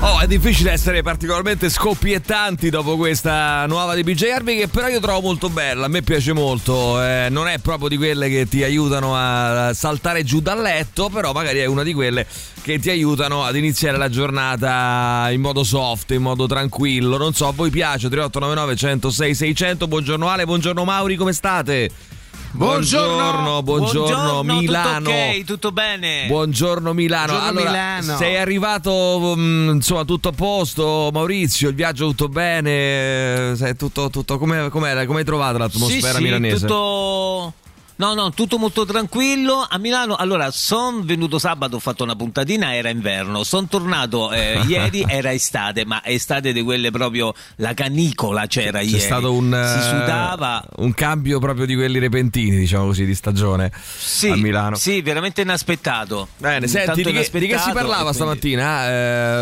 Oh, è difficile essere particolarmente scoppiettanti dopo questa nuova di BJ Harvey che però io trovo molto bella, a me piace molto, eh, non è proprio di quelle che ti aiutano a saltare giù dal letto, però magari è una di quelle che ti aiutano ad iniziare la giornata in modo soft, in modo tranquillo, non so, a voi piace? 3899 106 600, buongiorno Ale, buongiorno Mauri, come state? Buongiorno, buongiorno, buongiorno Milano. Tutto ok, tutto bene. Buongiorno Milano. Buongiorno allora, Milano. sei arrivato um, insomma tutto a posto, Maurizio, il viaggio tutto bene, sei tutto, tutto come come hai trovato l'atmosfera sì, milanese? Sì, tutto No, no, tutto molto tranquillo. A Milano, allora, sono venuto sabato, ho fatto una puntatina, era inverno. Sono tornato eh, ieri, era estate, ma estate di quelle proprio, la canicola c'era C'è ieri. stato un, si eh, sudava. un cambio proprio di quelli repentini, diciamo così, di stagione Sì, a Milano. sì, veramente inaspettato. Bene, Mm, senti, tanto di che, di che si parlava quindi- stamattina?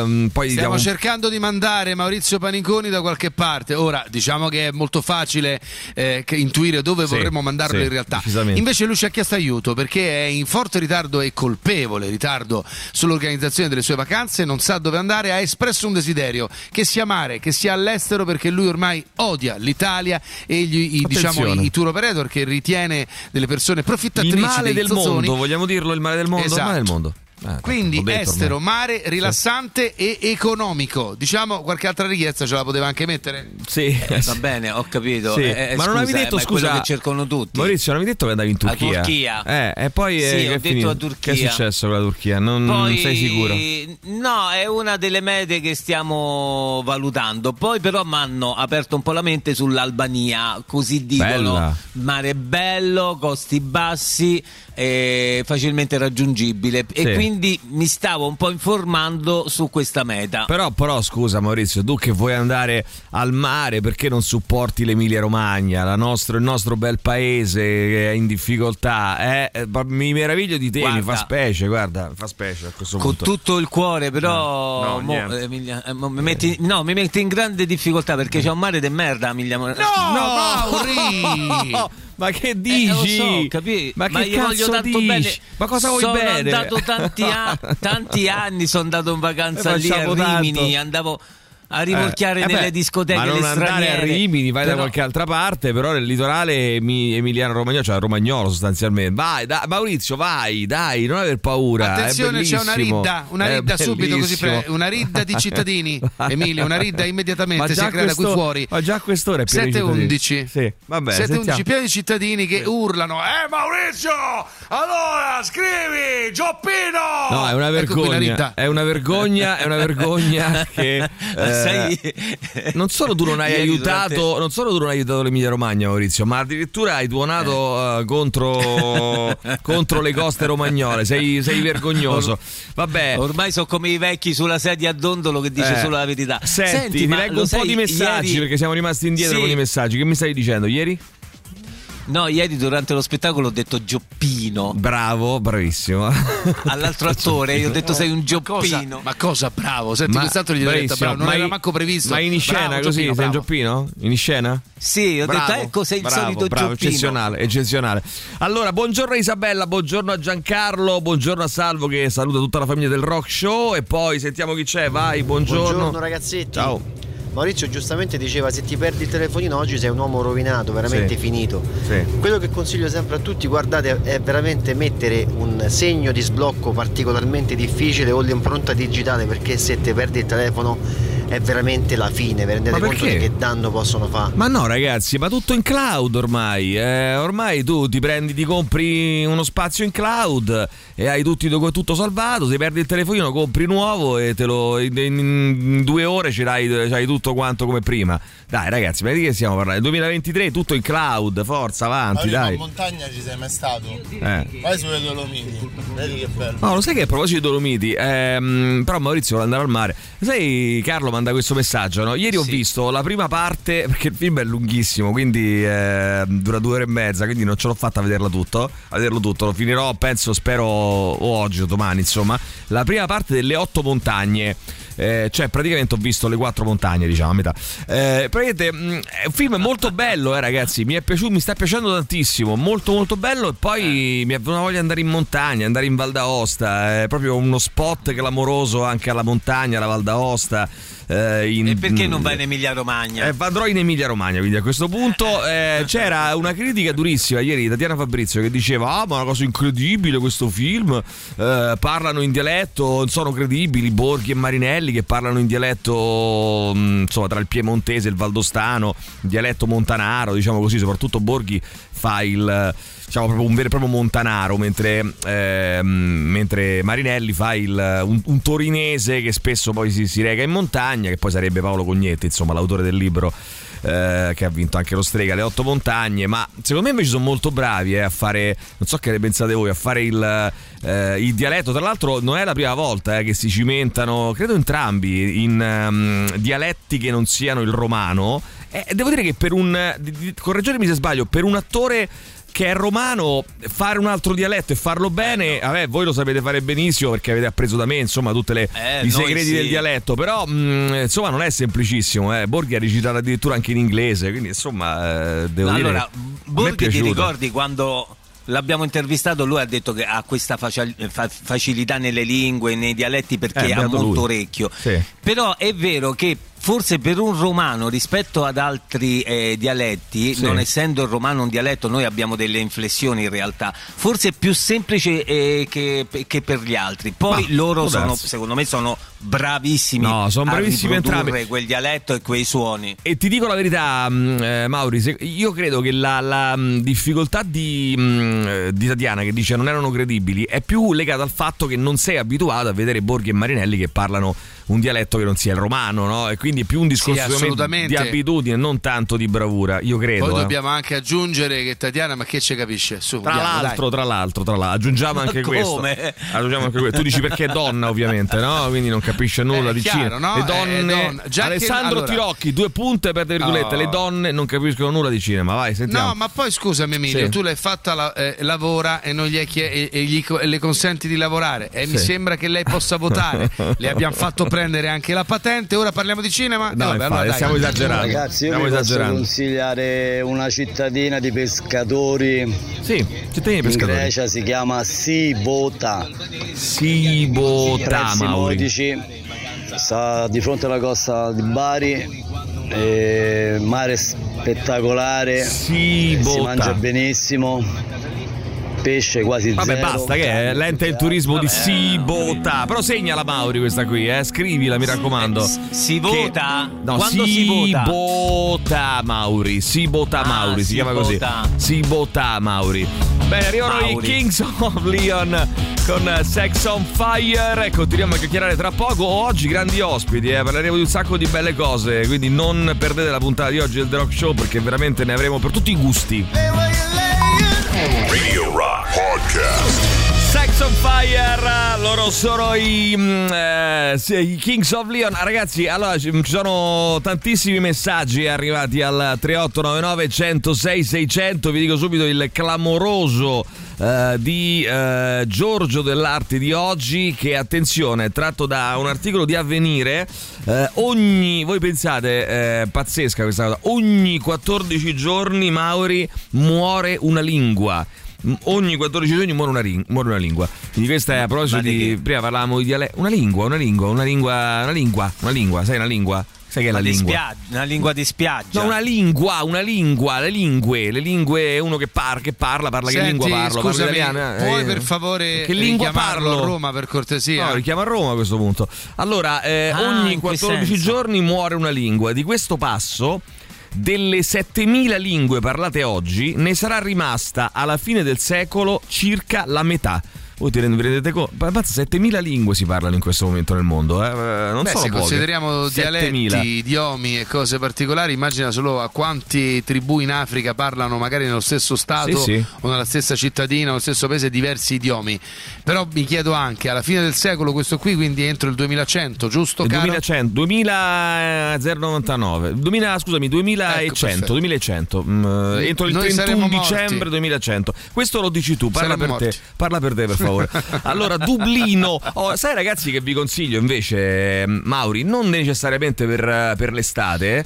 Ehm, poi Stiamo un- cercando di mandare Maurizio Paniconi da qualche parte. Ora, diciamo che è molto facile eh, che intuire dove Sì, vorremmo mandarlo sì, in realtà. Decisamente. Invece lui ci ha chiesto aiuto perché è in forte ritardo e colpevole ritardo sull'organizzazione delle sue vacanze, non sa dove andare, ha espresso un desiderio che sia mare, che sia all'estero perché lui ormai odia l'Italia e gli, i, diciamo, i, i tour operator che ritiene delle persone profittatrici il male del mondo, vogliamo dirlo, il male del mondo, il male del Esatto. mondo. Eh, Quindi detto estero, ormai. mare, rilassante e economico. Diciamo qualche altra richiesta ce la poteva anche mettere? Sì, Va bene, ho capito. Sì. Eh, eh, ma non scusa, avevi eh, detto quello scusa che cercano tutti. Maurizio, non avevi detto che andavi in A Turchia? Turchia. Eh, e poi eh, Sì, che ho è detto finito? a Turchia. Che è successo con la Turchia? Non, non Poi, sei sicuro? No, è una delle mete che stiamo valutando. Poi però mi hanno aperto un po' la mente sull'Albania, così dicono. Bella. Mare bello, costi bassi, eh, facilmente raggiungibile. Sì. E quindi mi stavo un po' informando su questa meta. Però, però, scusa Maurizio, tu che vuoi andare al mare, perché non supporti l'Emilia Romagna, la nostro- il nostro bel paese che è in difficoltà? Eh, Eh, mi meraviglio di te, mi Guarda. fa specie, guarda, fa specie a questo Con punto. tutto il cuore, però Eh, no, mo. Emilia- eh, mo mi, metti, no, mi metti in grande difficoltà perché c'è un mare di merda Emilia No, Mauri! Ma che Eh, dici? so, capi- Ma che gli cazzo voglio tanto dici? bene. Ma cosa vuoi sono bene? andato tanti, a- tanti anni, sono andato in vacanza Eh, lì a facciamo tanto. Rimini, andavo a rivolchiare Eh, eh nelle beh, discoteche ma non le andare straniere. a Rimini, vai da Però- qualche altra parte, però nel litorale emi- emiliano romagnolo, cioè romagnolo sostanzialmente. Vai, da- Maurizio, vai, dai, non aver paura. Attenzione, c'è una ridda, una ridda subito così pre- una ridda di cittadini. Emilio, una ridda immediatamente Ma si già è creata qui questo- fuori. Ma già a quest'ora è pieno di cittadini. 7-11. Sì, vabbè, 7-11 sentiamo. pieni di cittadini che urlano Eh Maurizio! Allora scrivi! Gioppino! No, è una Ecco vergogna. ridda. È una vergogna, è una vergogna che eh, Sai- non solo tu non hai aiutato, non solo tu non hai aiutato l'Emilia Romagna, Maurizio, ma addirittura hai tuonato eh, contro, contro le coste romagnole. Sei, sei vergognoso. Vabbè. Ormai sono come i vecchi sulla sedia a dondolo che dice Eh, solo la verità. Senti, ti ma leggo un po' di messaggi ieri- perché siamo rimasti indietro Sì. con i messaggi. Che mi stavi dicendo ieri? No, ieri durante lo spettacolo ho detto Gioppino Bravo, bravissimo. all'altro attore. Io ho detto sei un Cosa, Gioppino. ma cosa bravo? Senti, Ma- quest'altro gli ho detto bravo, non ma era manco previsto. Ma in scena Bravo, così, Gioppino, sei un gioppino? In scena? Sì, ho Bravo, detto ecco sei il bravo, solito bravo, Gioppino. eccezionale, eccezionale. Allora, buongiorno a Isabella, buongiorno a Giancarlo, buongiorno a Salvo che saluta tutta la famiglia del Rock Show e poi sentiamo chi c'è, vai, buongiorno. Buongiorno ragazzetti. Ciao. Maurizio giustamente diceva se ti perdi il telefonino oggi sei un uomo rovinato, veramente Sì. finito. Sì. Quello che consiglio sempre a tutti, guardate, è veramente mettere un segno di sblocco particolarmente difficile o l'impronta digitale perché se ti perdi il telefono è veramente la fine, vi rendete conto perché? di che danno possono fare. Ma no ragazzi, ma tutto in cloud ormai. eh, ormai tu ti prendi, ti compri uno spazio in cloud e hai tutti, tutto salvato. Se perdi il telefonino, compri nuovo e te lo, in, in due ore ce l'hai, c'hai tutto quanto come prima. Dai ragazzi, ma di che stiamo parlando? Nel 2023 tutto in cloud, forza, avanti, Ma dai. in montagna ci sei mai stato? Eh. Vai sulle Dolomiti, vedi che bello. No, lo sai che a proposito di Dolomiti, ehm, però Maurizio vuole andare al mare. Sai, Carlo manda questo messaggio, no? Ieri ho Sì. visto la prima parte, perché il film è lunghissimo, quindi eh, dura due ore e mezza, quindi non ce l'ho fatta a vederla tutto. A vederlo tutto, lo finirò, penso, spero, o oggi o domani, insomma. La prima parte delle otto montagne. eh, cioè praticamente ho visto le quattro montagne, diciamo a metà. Eh, praticamente mh, è un film molto bello, eh, ragazzi. Mi è piaciuto, mi sta piacendo tantissimo, molto molto bello. E poi mi è venuta voglia di andare in montagna, andare in Val d'Aosta. È proprio uno spot clamoroso anche alla montagna, alla Val d'Aosta. Eh, in- E perché non vai in Emilia Romagna? eh, andrò in Emilia Romagna, quindi a questo punto eh, c'era una critica durissima ieri di Tatiana Fabrizio che diceva: Ah, ma è una cosa incredibile questo film. eh, parlano in dialetto, non sono credibili. Borghi e Marinelli che parlano in dialetto, mh, insomma, tra il piemontese e il valdostano, dialetto montanaro, diciamo così. Soprattutto Borghi fa il. Diciamo proprio un vero e proprio montanaro, mentre, ehm, mentre Marinelli fa il, un, un torinese che spesso poi si, si reca in montagna, che poi sarebbe Paolo Cognetti, insomma, l'autore del libro eh, che ha vinto anche lo Strega, le otto montagne, ma secondo me invece sono molto bravi eh, a fare, non so che ne pensate voi, a fare il, eh, il dialetto, tra l'altro non è la prima volta eh, che si cimentano, credo entrambi, in ehm, dialetti che non siano il romano, e devo dire che per un, correggetemi se sbaglio, per un attore che è romano, fare un altro dialetto e farlo bene, vabbè, voi lo sapete fare benissimo perché avete appreso da me, insomma, tutti Eh, i segreti sì. del dialetto, però mh, insomma non è semplicissimo, eh. Borghi ha recitato addirittura anche in inglese, quindi insomma eh, devo dire allora, Borghi ti ricordi quando l'abbiamo intervistato, lui ha detto che ha questa facilità nelle lingue, nei dialetti perché Eh, ha molto lui. orecchio. Sì. Però è vero che forse per un romano rispetto ad altri eh, dialetti, Sì. non essendo il romano un dialetto, noi abbiamo delle inflessioni in realtà, forse è più semplice eh, che, che per gli altri. Poi Ma, loro sono, secondo me, sono bravissimi, No, sono a bravissimi riprodurre entrambi. quel dialetto e quei suoni. E ti dico la verità, mh, eh, Mauri, io credo che la, la, mh, difficoltà di, mh, eh, di Tatiana che dice non erano credibili è più legata al fatto che non sei abituato a vedere Borghi e Marinelli che parlano un dialetto che non sia il romano, no? E quindi è più un discorso assolutamente. di abitudine, non tanto di bravura, io credo. Poi eh. dobbiamo anche aggiungere che Tatiana, ma che ci capisce? Su, Tra andiamo, l'altro, tra l'altro, tra l'altro, aggiungiamo anche questo. Aggiungiamo anche questo. Tu dici perché è donna, ovviamente, no? Quindi non capisce nulla Eh, di chiaro, cinema. no? Le Eh, donne. donna. Già che- Alessandro allora- Tirocchi, due punte per virgolette. Oh. Le donne non capiscono nulla di cinema. Vai, sentiamo. No, ma poi scusami Emilio, Sì. tu l'hai fatta, la- eh, lavora e, non gli chie- e, e gli co- e le consenti di lavorare e mi Sì. sembra che lei possa votare. le abbiamo fatto prendere anche la patente, ora parliamo di cinema? No, Eh, vabbè, infatti, allora dai. stiamo esagerando. Ragazzi, io stiamo vi posso esagerando. consigliare una cittadina di pescatori Sì, cittadini in pescatori. Grecia, si chiama. Sibota, Prezzi Mauri. Sta di fronte alla costa di Bari, mare spettacolare, si Sibota. mangia benissimo, pesce quasi Vabbè, zero. basta, che è l'ente del turismo di Sibota. Però segnala Mauri questa qui, eh. Scrivila, mi raccomando. S- si Che- vota? No, Quando si vota? Sibota Mauri. Sibota Ah, Mauri, si chiama così. Sibota. Sibota Mauri. Bene, arrivano i. Kings of Leon con Sex on Fire e continuiamo a chiacchierare tra poco. Oggi grandi ospiti, eh, parleremo di un sacco di belle cose, quindi non perdete la puntata di oggi del The Rock Show perché veramente ne avremo per tutti i gusti. Radio Rock sono i, mm, eh, i Kings of Leon. Ah, Ragazzi, allora ci ci sono tantissimi messaggi arrivati al 3899 106 600. Vi dico subito il clamoroso eh, di eh, Giorgio dell'Arte di oggi. Che attenzione, tratto da un articolo di Avvenire. Eh, ogni, voi pensate, eh, pazzesca questa cosa, ogni 14 giorni, Mauri, muore una lingua. Ogni 14 giorni muore una, ring- muore una lingua. Quindi questa è a proposito di che? Prima parlavamo di dialetto. Una lingua, una lingua, una lingua, una lingua, una lingua, sai una lingua? Sai che è la lingua? spiaggia, una lingua di spiaggia. No, una lingua, una lingua, le lingue, le lingue, uno che, par- che parla, parla che Senti, lingua parlo, parlo scusami, italiano. puoi eh, per favore che lingua richiamarlo parlo? a Roma per cortesia? No, richiamo a Roma a questo punto. Allora, eh, Ah, ogni in quel 14 senso. giorni muore una lingua. Di questo passo, delle 7000 lingue parlate oggi, ne sarà rimasta alla fine del secolo circa la metà. Voi ti vi rendete conto? Ma Mazza, 7000 lingue si parlano in questo momento nel mondo, eh? Eh, Non Beh, sono se poche. consideriamo 7000. dialetti, idiomi e cose particolari, immagina solo a quanti tribù in Africa parlano magari nello stesso stato Sì, sì. o nella stessa cittadina o nello stesso paese diversi idiomi. Però mi chiedo anche, alla fine del secolo questo qui, quindi entro il 2100, giusto Il caro? 2100, 2099, 2000, scusami, 2100, Ecco, perfetto. 2100, mm, entro il Noi 31 saremmo morti. dicembre 2100. Questo lo dici tu, parla per te, parla per te per favore. Allora, Dublino. Oh, sai, ragazzi, che vi consiglio invece, eh, Mauri, non necessariamente per, per l'estate, eh,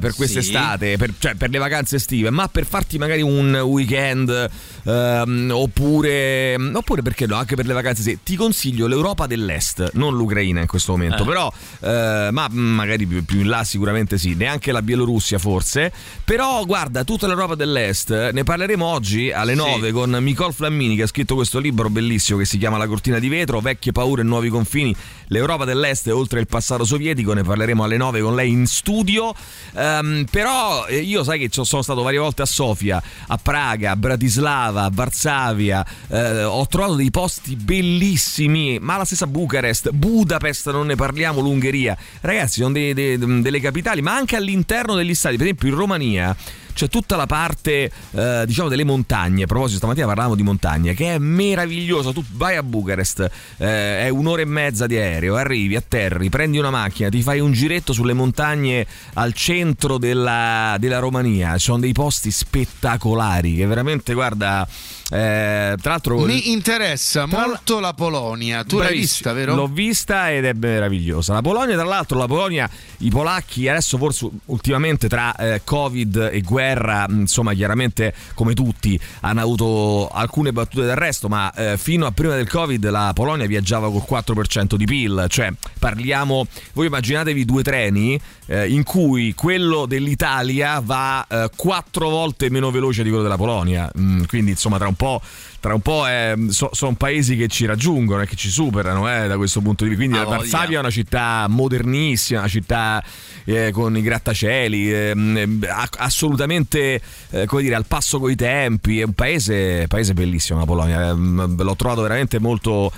per quest'estate, per, cioè per le vacanze estive, ma per farti magari un weekend ehm, oppure, oppure perché no, anche per le vacanze estive. Ti consiglio l'Europa dell'Est, non l'Ucraina in questo momento, Eh. però, eh, ma magari più, più in là sicuramente sì, neanche la Bielorussia forse. Però guarda, tutta l'Europa dell'Est, ne parleremo oggi alle 9 con Nicole Flammini che ha scritto questo libro bellissimo che si chiama La cortina di vetro, vecchie paure e nuovi confini, l'Europa dell'Est oltre il passato sovietico, ne parleremo alle 9 con lei in studio. Ehm, però eh, io sai che sono stato varie volte a Sofia, a Praga, a Bratislava, a Varsavia, eh, ho trovato dei posti bellissimi, ma la stessa Bucarest, Budapest, non ne parliamo, l'Ungheria. Ragazzi, sono dei- dei- delle capitali, ma anche all'interno degli stati, per esempio in Romania c'è tutta la parte eh, diciamo delle montagne. A proposito, stamattina parlavamo di montagne, che è meravigliosa. Tu vai a Bucarest, eh, è un'ora e mezza di aereo, arrivi, atterri, prendi una macchina, ti fai un giretto sulle montagne al centro della, della Romania. Ci sono dei posti spettacolari che veramente, guarda. Eh, tra l'altro, Mi interessa molto la Polonia. Tu l'hai Bravissimo. vista, vero? L'ho vista ed è meravigliosa. La Polonia, tra l'altro, la Polonia, i polacchi adesso forse ultimamente tra eh, Covid e guerra, mh, insomma, chiaramente come tutti hanno avuto alcune battute d'arresto, ma eh, fino a prima del Covid la Polonia viaggiava col 4% di PIL, cioè parliamo, voi immaginatevi due treni eh, in cui quello dell'Italia va eh, quattro volte meno veloce di quello della Polonia, Mm, quindi insomma tra un po' tra un po' sono paesi che ci raggiungono e che ci superano eh, da questo punto di vista. Quindi Ah. Varsavia è una città modernissima, una città eh, con i grattacieli, ehm, assolutamente eh, come dire, al passo coi tempi. È un paese, paese bellissimo la Polonia. ehm, l'ho trovato veramente molto.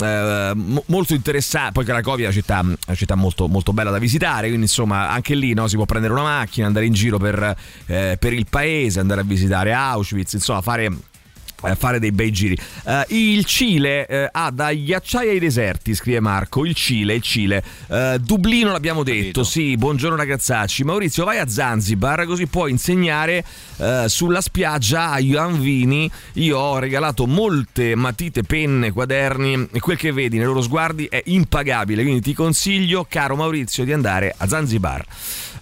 eh, mo- molto interessante poi Cracovia è una città, una città molto, molto bella da visitare quindi insomma anche lì no, si può prendere una macchina andare in giro per, eh, per il paese andare a visitare Auschwitz insomma fare fare dei bei giri. Eh, il Cile eh, ha dai ghiacciai ai deserti, scrive Marco. Il Cile, il Cile. Eh, Dublino l'abbiamo detto, sì, buongiorno ragazzacci. Maurizio, vai a Zanzibar così puoi insegnare eh, sulla spiaggia a Ivan Vini. Io ho regalato molte matite, penne, quaderni e quel che vedi nei loro sguardi è impagabile. Quindi ti consiglio, caro Maurizio, di andare a Zanzibar.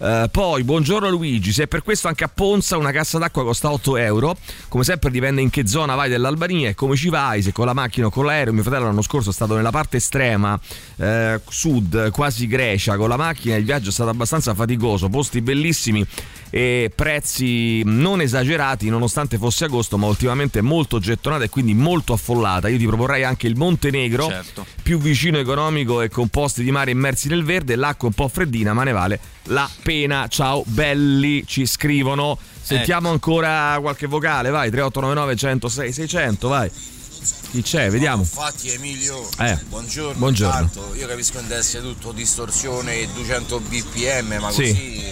Eh, poi, buongiorno Luigi, se è per questo anche a Ponza una cassa d'acqua costa 8 euro, come sempre dipende in che zona vai dell'Albania e come ci vai, se con la macchina o con l'aereo, mio fratello l'anno scorso è stato nella parte estrema, eh, sud, quasi Grecia, con la macchina il viaggio è stato abbastanza faticoso, posti bellissimi e prezzi non esagerati nonostante fosse agosto, ma ultimamente molto gettonata e quindi molto affollata. Io ti proporrei anche il Montenegro, Certo. più vicino economico e con posti di mare immersi nel verde, l'acqua è un po' freddina, ma ne vale la pena. Ciao belli, ci scrivono. Sentiamo ancora qualche vocale, vai 3899 106 600, vai. Chi c'è? Vediamo. Infatti Emilio, Eh, buongiorno. buongiorno. Intanto, io capisco che deve essere tutto distorsione e 200 bpm, ma Sì. così,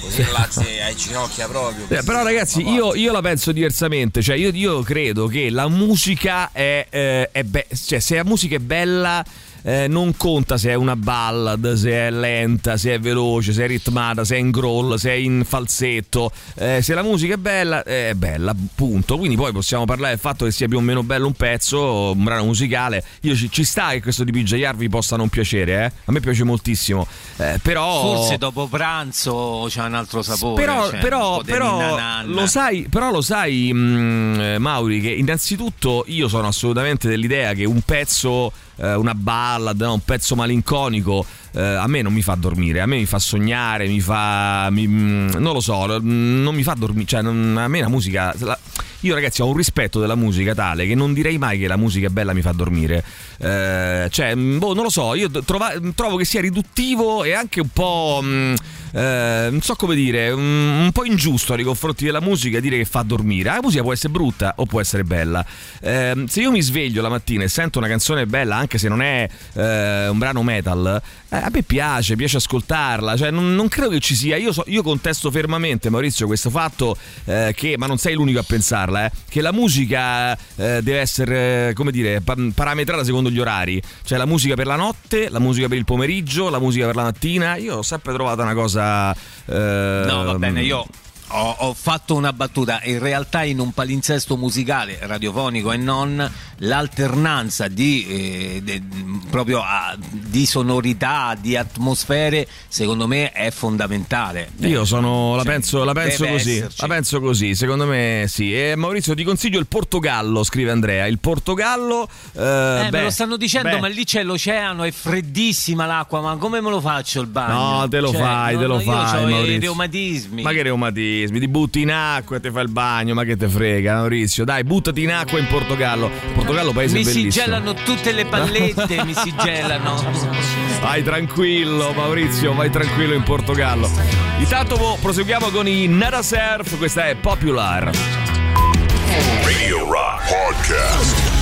così il latte ai ginocchia proprio. Eh, però ragazzi io, io la penso diversamente cioè io, io credo che la musica è, eh, è be- cioè se la musica è bella eh, non conta se è una ballad, se è lenta, se è veloce, se è ritmata, se è in growl, se è in falsetto. Eh, se la musica è bella, eh, è bella, punto. Quindi poi possiamo parlare del fatto che sia più o meno bello un pezzo, un brano musicale. Io ci, ci sta che questo di PJR vi possa non piacere, eh? A me piace moltissimo. Eh, però. Forse dopo pranzo c'ha un altro sapore. Però, cioè, però, però lo sai, però lo sai, mh, eh, Mauri, che innanzitutto io sono assolutamente dell'idea che un pezzo, eh, una ballad, no, un pezzo malinconico, eh, a me non mi fa dormire, a me mi fa sognare, mi fa. mi- mh, non lo so, mm, non mi fa dormire. Cioè, non- a me la musica. la- io ragazzi ho un rispetto della musica tale che non direi mai che la musica bella mi fa dormire. Eh, cioè, mh, boh, non lo so, io trova- trovo che sia riduttivo e anche un po'... mh, eh, non so come dire, un, un po' ingiusto nei confronti della musica dire che fa dormire. La musica può essere brutta o può essere bella. Eh, se io mi sveglio la mattina e sento una canzone bella, anche se non è eh, un brano metal, eh, a me piace, piace ascoltarla. Cioè, non, non credo che ci sia. Io, so- io contesto fermamente, Maurizio, questo fatto eh, che, ma non sei l'unico a pensarla, eh, che la musica eh, deve essere, come dire, pa- parametrata secondo gli orari. Cioè, la musica per la notte, la musica per il pomeriggio, la musica per la mattina. Io ho sempre trovato una cosa. No, va bene, io ho, ho fatto una battuta. In realtà, in un palinsesto musicale, radiofonico e non, l'alternanza di, eh, de- proprio ah, di sonorità, di atmosfere, secondo me è fondamentale. Io sono, la Cioè, penso, la penso così. esserci. La penso così, secondo me sì. E Maurizio, ti consiglio il Portogallo, scrive Andrea. Il Portogallo. eh, Eh, beh, me lo stanno dicendo, beh, ma lì c'è l'oceano, è freddissima l'acqua, ma come me lo faccio il bagno? No, te lo Cioè, fai, te lo no, fai. Io ho i reumatismi. Ma che reumatismi? Ti butti in acqua e ti fai il bagno, ma che te frega, Maurizio? Dai, buttati in acqua in Portogallo. Portogallo, paese mi si bellissimo. gelano tutte le pallette, mi si gelano. Vai tranquillo, Maurizio, vai tranquillo in Portogallo. Intanto mo, proseguiamo con i Nada Surf, questa è Popular. Radio Rock Podcast.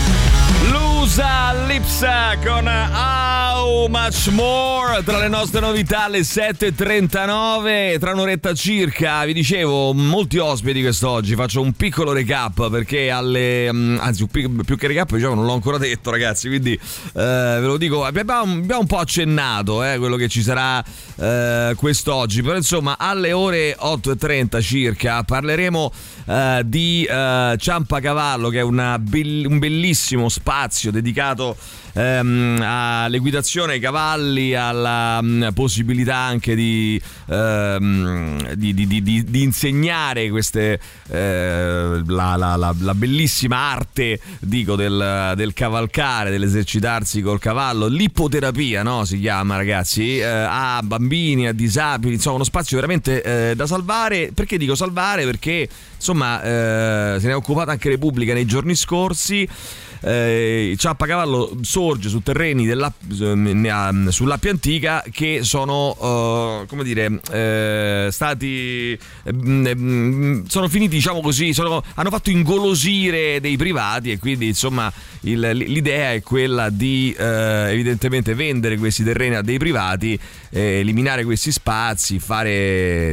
Lusa Lipsa con How Much More. Tra le nostre novità alle 7.39 tra un'oretta circa vi dicevo molti ospiti quest'oggi. Faccio un piccolo recap perché alle mm, anzi più che recap diciamo non l'ho ancora detto ragazzi quindi eh, ve lo dico abbiamo, abbiamo un po' accennato eh, quello che ci sarà eh, quest'oggi. Però insomma alle ore 8.30 circa parleremo eh, di eh, Ciampacavallo che è bell- un bellissimo spazio dedicato ehm, all'equitazione ai cavalli, alla mm, possibilità anche di, ehm, di, di- di- insegnare queste, eh, la, la- la- la bellissima arte dico, del, del cavalcare, dell'esercitarsi col cavallo, l'ippoterapia no? si chiama ragazzi, eh, a bambini, a disabili, insomma uno spazio veramente eh, da salvare. Perché dico salvare? Perché insomma eh, se ne è occupata anche Repubblica nei giorni scorsi. Eh, Ciappacavallo sorge su terreni della, eh, sull'Appia Antica che sono eh, come dire eh, stati eh, mm, sono finiti diciamo così sono- hanno fatto ingolosire dei privati e quindi insomma il- l'idea è quella di eh, evidentemente vendere questi terreni a dei privati eh, eliminare questi spazi fare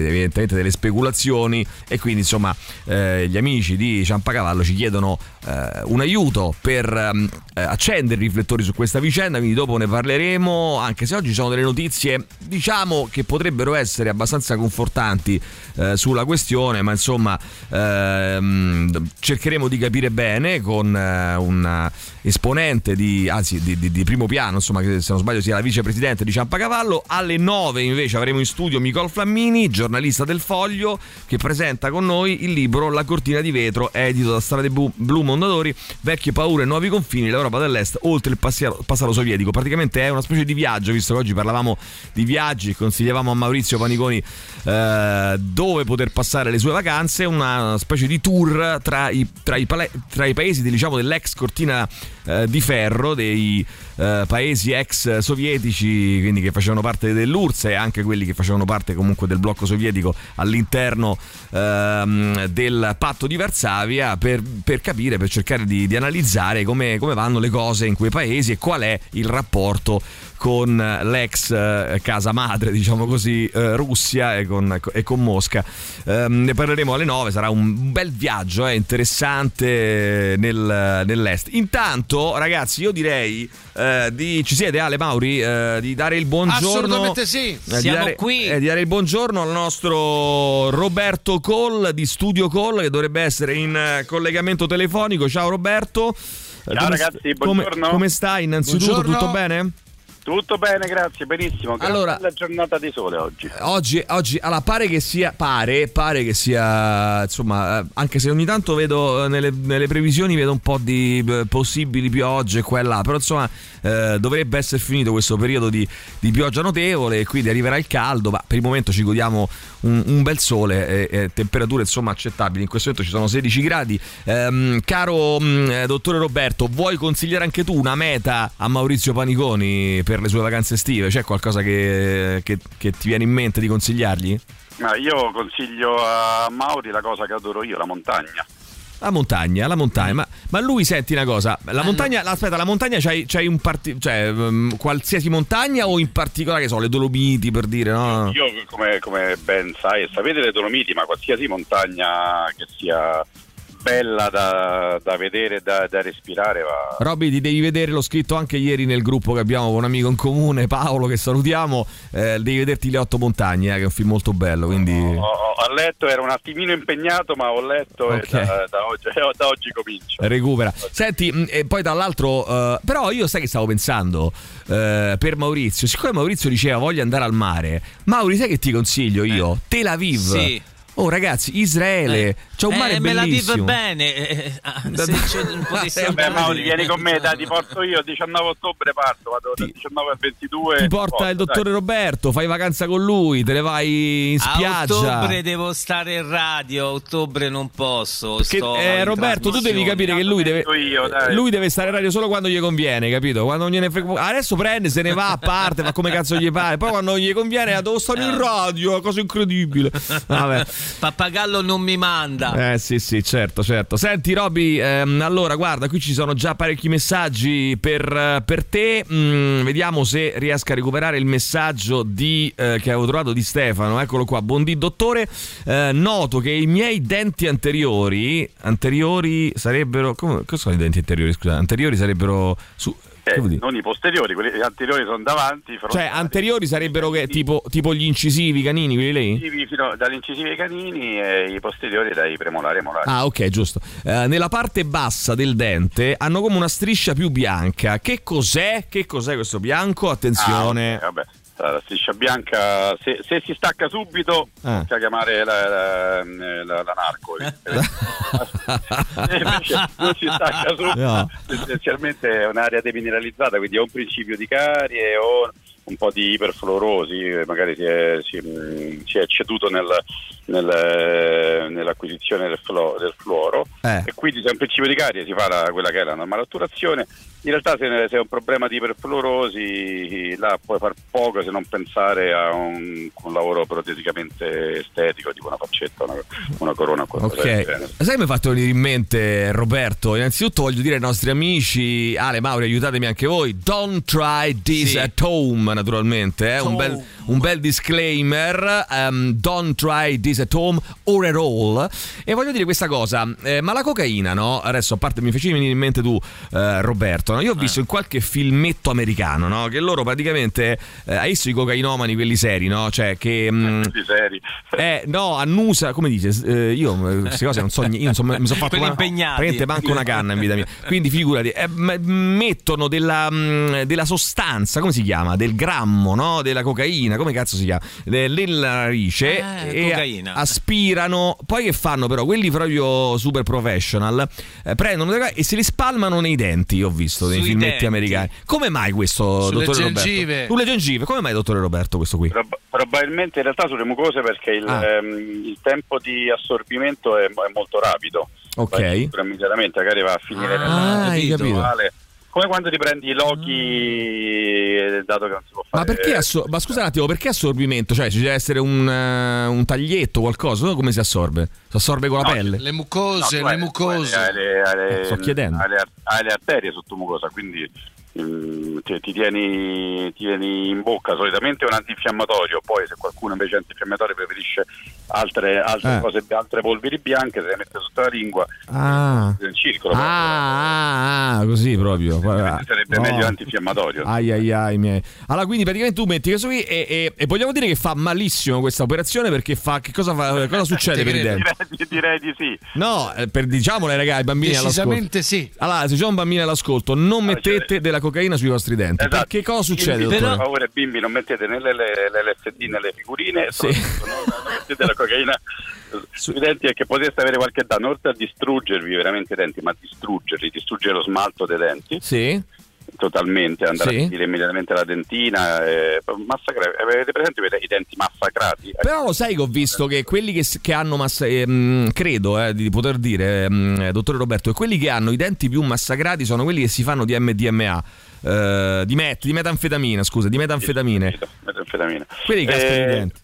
evidentemente delle speculazioni e quindi insomma eh, gli amici di Ciampacavallo ci chiedono eh, un aiuto per ehm, eh, accendere i riflettori su questa vicenda, quindi dopo ne parleremo, anche se oggi ci sono delle notizie diciamo che potrebbero essere abbastanza confortanti eh, sulla questione, ma insomma ehm, cercheremo di capire bene con eh, un esponente di, anzi, di, di- di primo piano, insomma, che se non sbaglio sia la vicepresidente di Ciampacavallo. Alle 9 invece avremo in studio Nicole Flammini, giornalista del Foglio, che presenta con noi il libro La cortina di vetro, edito da Strade Bu- Blu Mondadori, Vecchie paure nuovi confini, l'Europa dell'Est oltre il passato, sovietico. Praticamente è una specie di viaggio, visto che oggi parlavamo di viaggi, consigliavamo a Maurizio Paniconi eh, dove poter passare le sue vacanze, una specie di tour tra i, tra i tra i paesi diciamo, dell'ex cortina eh, di ferro, dei eh, paesi ex sovietici, quindi che facevano parte dell'URSS e anche quelli che facevano parte comunque del blocco sovietico all'interno ehm, del patto di Varsavia per, per capire, per cercare di, di analizzare come, come vanno le cose in quei paesi e qual è il rapporto con l'ex eh, casa madre, diciamo così, eh, Russia e con, e con Mosca. Ehm, ne parleremo alle 9, sarà un bel viaggio eh, interessante nel- nell'est. Intanto, ragazzi, io direi eh, di ci siete Ale Mauri eh, di dare il buongiorno Assolutamente sì. eh, di Siamo dare- qui. eh, di dare il buongiorno al nostro Roberto Cole di Studio Cole che dovrebbe essere in eh, collegamento telefonico. Ciao Roberto. Eh, Ciao, come- ragazzi, come, buongiorno. come stai innanzitutto? Buongiorno. Tutto bene? Tutto bene, grazie, benissimo. Che Allora- bella giornata di sole oggi. Oggi, oggi allora, pare che sia pare, pare che sia insomma eh, anche se ogni tanto vedo eh, nelle, nelle previsioni vedo un po' di eh, possibili piogge qua e là però insomma eh, dovrebbe essere finito questo periodo di, di pioggia notevole e quindi arriverà il caldo ma per il momento ci godiamo un, un bel sole e, e temperature insomma accettabili in questo momento ci sono 16 gradi Ehm, caro mh, eh, dottore Roberto vuoi consigliare anche tu una meta a Maurizio Paniconi per le sue vacanze estive c'è qualcosa che, che- che ti viene in mente di consigliargli? Ma io consiglio a Mauri la cosa che adoro io, la montagna. La montagna, la montagna, ma, ma lui senti una cosa, la montagna, aspetta, la montagna c'hai, c'hai un parti- cioè um, qualsiasi montagna o in particolare che so, le Dolomiti per dire, no? Io, come, come ben sai e sapete, le Dolomiti, ma qualsiasi montagna che sia bella da, da vedere e da, da respirare. Va. Robby, ti devi vedere, l'ho scritto anche ieri nel gruppo che abbiamo con un amico in comune, Paolo, che salutiamo. Eh, devi vederti Le Otto Montagne, eh, che è un film molto bello. Quindi... Ho, ho letto, ero un attimino impegnato, ma ho letto Ok. e da, da oggi, da oggi comincio. Recupera. Senti, mh, e poi dall'altro, eh, però io sai che stavo pensando eh, per Maurizio, siccome Maurizio diceva voglio andare al mare, Mauri sai che ti consiglio io? Tel Aviv. Sì. Oh ragazzi, Israele, c'è un mare eh, me la vive bellissimo. bene. eh, eh, se c'è un po' di Eh, Vabbè, Mauri, vieni con me, dai, ti porto io. Il 19 ottobre parto, vado dal 19 al 22. Ti porta il dottore Roberto, fai vacanza con lui, te ne vai in A spiaggia. ottobre devo stare in radio, a ottobre non posso. Sto eh, Roberto, tu devi capire che lui deve, Io, dai. lui deve stare in radio solo quando gli conviene, capito? Quando non gliene frega- Adesso prende, se ne va a parte, ma come cazzo gli pare? Poi quando gli conviene, ah, devo stare in radio, cosa incredibile. Vabbè. Pappagallo non mi manda. Eh sì sì certo certo. Senti Roby ehm, allora guarda qui ci sono già parecchi messaggi per, per te. Mm, Vediamo se riesco a recuperare il messaggio di, eh, che avevo trovato di Stefano. Eccolo qua. Buondì dottore. Eh, Noto che i miei denti anteriori Anteriori sarebbero come, Cosa sono i denti anteriori? Scusa Anteriori sarebbero su, Eh, non i posteriori, quelli anteriori sono davanti. Cioè anteriori sarebbero che, tipo, tipo gli incisivi canini quelli lì? Incisivi fino dagli incisivi ai canini e i posteriori dai premolari ai molari. Ah, ok, giusto. Eh, nella parte bassa del dente hanno come una striscia più bianca. Che cos'è? Che cos'è questo bianco? Attenzione. Ah, ok, vabbè. La striscia bianca, se, se si stacca subito, Ah. bisogna chiamare la, la, la- la narco. Non si stacca subito, No. essenzialmente è un'area demineralizzata, quindi è un principio di carie o un po' di iperfluorosi, magari si è, si, mh, si è ceduto nel- nel- nell'acquisizione del, flo- del fluoro Eh. e quindi se è un principio di carie si fa la- quella che è la normale otturazione. In realtà se, se è un problema di iperfluorosi là puoi far poco se non pensare a un, un lavoro protesicamente estetico, tipo una faccetta, una, una corona. Ok, sai che mi ha fatto venire in mente Roberto? Innanzitutto voglio dire ai nostri amici, Ale, Mauri, aiutatemi anche voi. Don't try this Sì. at home, naturalmente. eh, Un, bel, un bel disclaimer. ehm, don't try this at home or at all. E voglio dire questa cosa, eh, ma la cocaina, no? Adesso, a parte, mi facevi venire in mente tu, eh, Roberto, no? Io ho visto in qualche filmetto americano, no? Che loro praticamente, eh, hai visto i cocainomani, quelli seri, no? Cioè che... mm, Tutti seri. eh, no, annusa, come dice, eh, io eh, queste cose non so niente, io non so- mi sono fatto Quelli ma- impegnati. praticamente manco una canna in vita mia. Quindi figurati, eh, m- mettono della, mh, della sostanza, come si chiama? Del grammo, no? Della cocaina, come cazzo si chiama? De- Nella narice Eh, e cocaina. aspirano. Poi che fanno però? Quelli proprio super professional eh, prendono e se li spalmano nei denti, io ho visto nei Sui filmetti denti. americani. Come mai questo, Sulle dottore gengive. Roberto? Sulle gengive, come mai dottore Roberto questo qui? Prob- probabilmente in realtà sulle mucose perché il, Ah. ehm, il tempo di assorbimento è, è molto rapido. Ok. Immediatamente, magari va a finire Ah, nella hai nella capito. Come quando ti prendi i lochi, eh, dato che non si può fare. Ma perché assor- ma scusa un attimo, perché assorbimento? Cioè, ci deve essere un, eh, un taglietto, qualcosa? No? Come si assorbe? Si assorbe con la No, pelle? Le No, mucose, tu le hai- mucose. Hai le, hai le- Eh, sto chiedendo. hai le- hai le arterie sotto mucosa, quindi mm, ti, ti tieni, ti tieni in bocca. Solitamente è un antinfiammatorio, poi se qualcuno invece è antinfiammatorio preferisce altre, altre Eh. cose, altre polveri bianche, se le mette sotto la lingua, Ah. nel circolo. Ah, ah, ah, così proprio. Sarebbe No. meglio antinfiammatorio. Ai ai ai miei. Allora, quindi praticamente tu metti questo qui e, e- e vogliamo dire che fa malissimo questa operazione perché fa. Che cosa, fa, cosa succede per i denti? Direi, direi di sì. No, eh, per, diciamole, ragazzi, ai bambini all'ascolto. Decisamente sì. Allora, se c'è un bambino all'ascolto, non mettete della cocaina sui vostri denti. Esatto. Perché cosa succede, dottore? Per favore, bimbi, non mettete né le, le, le LSD nelle figurine, Sì. non, non mettete la cocaina sui denti perché poteste avere qualche danno, oltre a distruggervi veramente i denti, ma distruggerli, distruggere lo smalto dei denti Sì. Totalmente, andare Sì. a finire immediatamente la dentina, eh, massacrare. Avete presente i denti massacrati? Però lo sai che ho visto che quelli che, che hanno massa- ehm, credo eh, di poter dire, ehm, eh, dottore Roberto, che quelli che hanno i denti più massacrati sono quelli che si fanno di MDMA, eh, di, met- di metanfetamina, scusa, di metanfetamine. Metanfetamina. Quelli che i Eh, denti.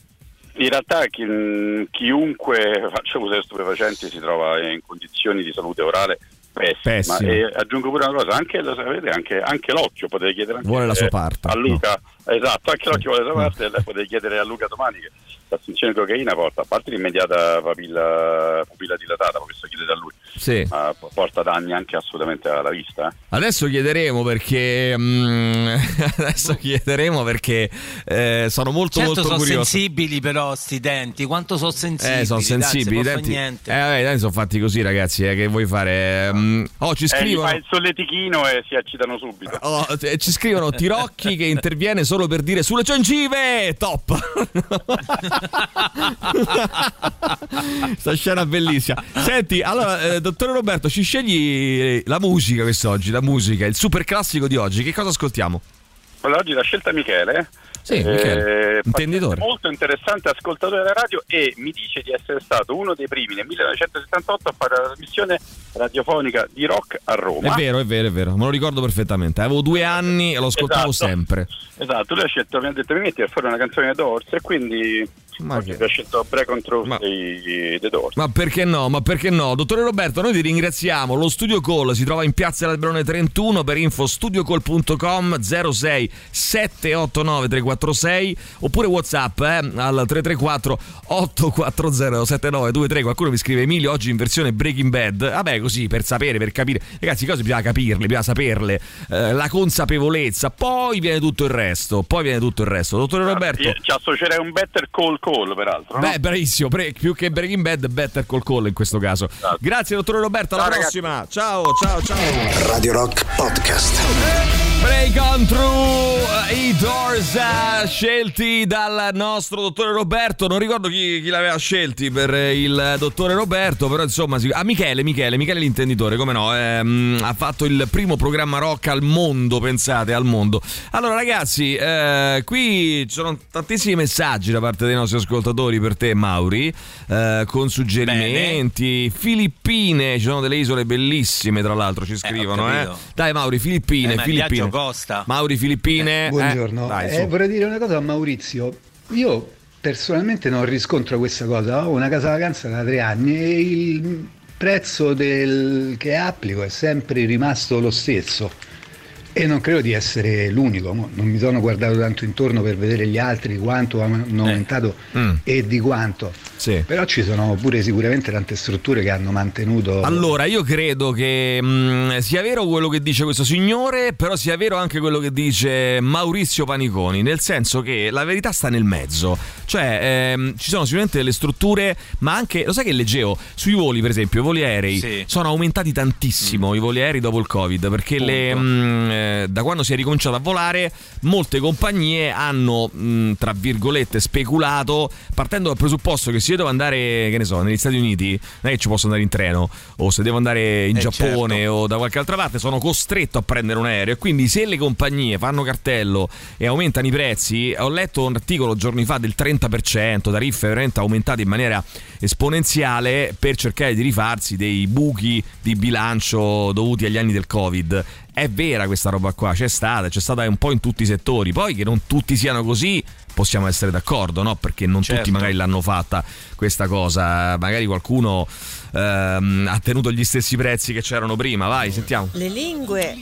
In realtà chi- chiunque faccia uso di stupefacenti si trova in condizioni di salute orale pessima. Pessime. E aggiungo pure una cosa, anche, lo sapete, anche, anche l'occhio potete chiedere anche, Vuole la sua parte, a Luca, Esatto, anche l'occhio vuole e lei potete chiedere a Luca domani che l'assunzione di cocaina porta, a parte l'immediata papilla, pupilla dilatata, questo chiedete a lui, Sì. ma po- porta danni anche assolutamente alla vista. eh. Adesso chiederemo perché. mm, adesso chiederemo perché eh, sono molto Certo molto sono curioso. sensibili però sti denti, quanto sono sensibili? Eh, sono dai, sensibili. I se posso denti, niente. eh, vabbè, i denti sono fatti così, ragazzi. Eh, che vuoi fare? Mm, oh, ci Eh, scrivono. fa il solletichino e si accitano subito. Oh, eh, ci scrivono Tirocchi che interviene solo per dire sulle gengive top sta scena bellissima senti allora eh, dottore Roberto ci scegli la musica quest'oggi la musica il super classico di oggi che cosa ascoltiamo? Allora, oggi la scelta Michele. Sì, eh. Molto interessante ascoltatore della radio e mi dice di essere stato uno dei primi nel 1978 a fare la trasmissione radiofonica di rock a Roma. è vero è vero è vero me lo ricordo perfettamente avevo due anni e lo ascoltavo Esatto. sempre Esatto, lui ha scelto, mi ha detto mi metti a fare una canzone dei Doors e quindi Ma che- ha scelto Break on Truth Ma- dei, dei. Ma perché no? Ma perché no? Dottore Roberto, noi ti ringraziamo. Lo Studio Call si trova in Piazza Alberone 31 per info studiocall.com 06 789 346 oppure WhatsApp eh, al 334 840 7923. Qualcuno mi scrive Emilio oggi in versione Breaking Bad. Vabbè, così per sapere, per capire. Ragazzi, cose bisogna capirle, bisogna saperle. Eh, la consapevolezza, poi viene tutto il resto. Poi viene tutto il resto. Dottore Roberto. Ci associerei un better call call peraltro. no? Beh, bravissimo, pre- più che Breaking Bad, Better Call Call in questo caso. Grazie, dottore Roberto, alla Ciao, ragazzi. prossima. Ciao, ciao, ciao. Radio Rock Podcast. Break on through eh, i Doors eh, scelti dal nostro dottore Roberto. Non ricordo chi, chi l'aveva scelti per eh, il dottore Roberto, però insomma, si- ah, Michele, Michele, Michele l'intenditore, come no? ehm, ha fatto il primo programma rock al mondo, pensate, al mondo. Allora, ragazzi, eh, qui ci sono tantissimi messaggi da parte dei nostri ascoltatori per te, Mauri, eh, con suggerimenti. Filippine, ci sono delle isole bellissime, tra l'altro, ci scrivono, eh. capito. Dai, Mauri, Filippine, Eh, Filippine. Viaggio costa. Mauri Filippine. Buongiorno, eh, dai, Eh, vorrei dire una cosa a Maurizio. Io personalmente non riscontro questa cosa. Ho una casa vacanza da tre anni e il prezzo del- che applico è sempre rimasto lo stesso. E non credo di essere l'unico, non mi sono guardato tanto intorno per vedere gli altri di quanto hanno aumentato Mm. e di quanto. Sì. Però ci sono pure sicuramente tante strutture che hanno mantenuto Allora, io credo che mh, sia vero quello che dice questo signore, però sia vero anche quello che dice Maurizio Paniconi, nel senso che la verità sta nel mezzo. Cioè, ehm, ci sono sicuramente delle strutture, ma anche, lo sai che leggevo? Sui voli, per esempio, i voli aerei Sì. sono aumentati tantissimo, i voli aerei dopo il Covid, perché le, mh, eh, da quando si è ricominciato a volare, molte compagnie hanno, mh, tra virgolette, speculato, partendo dal presupposto che se io devo andare, che ne so, negli Stati Uniti, non è che ci posso andare in treno, o se devo andare in Eh, Giappone certo. o da qualche altra parte, sono costretto a prendere un aereo. E quindi se le compagnie fanno cartello e aumentano i prezzi, ho letto un articolo giorni fa del 30%, tariffe veramente aumentate in maniera esponenziale per cercare di rifarsi dei buchi di bilancio dovuti agli anni del Covid. È vera questa roba qua, c'è stata, c'è stata un po' in tutti i settori. Poi che non tutti siano così, possiamo essere d'accordo, no? Perché non tutti Certo. magari l'hanno fatta questa cosa. Magari qualcuno ehm, ha tenuto gli stessi prezzi che c'erano prima. Vai, sentiamo. Le lingue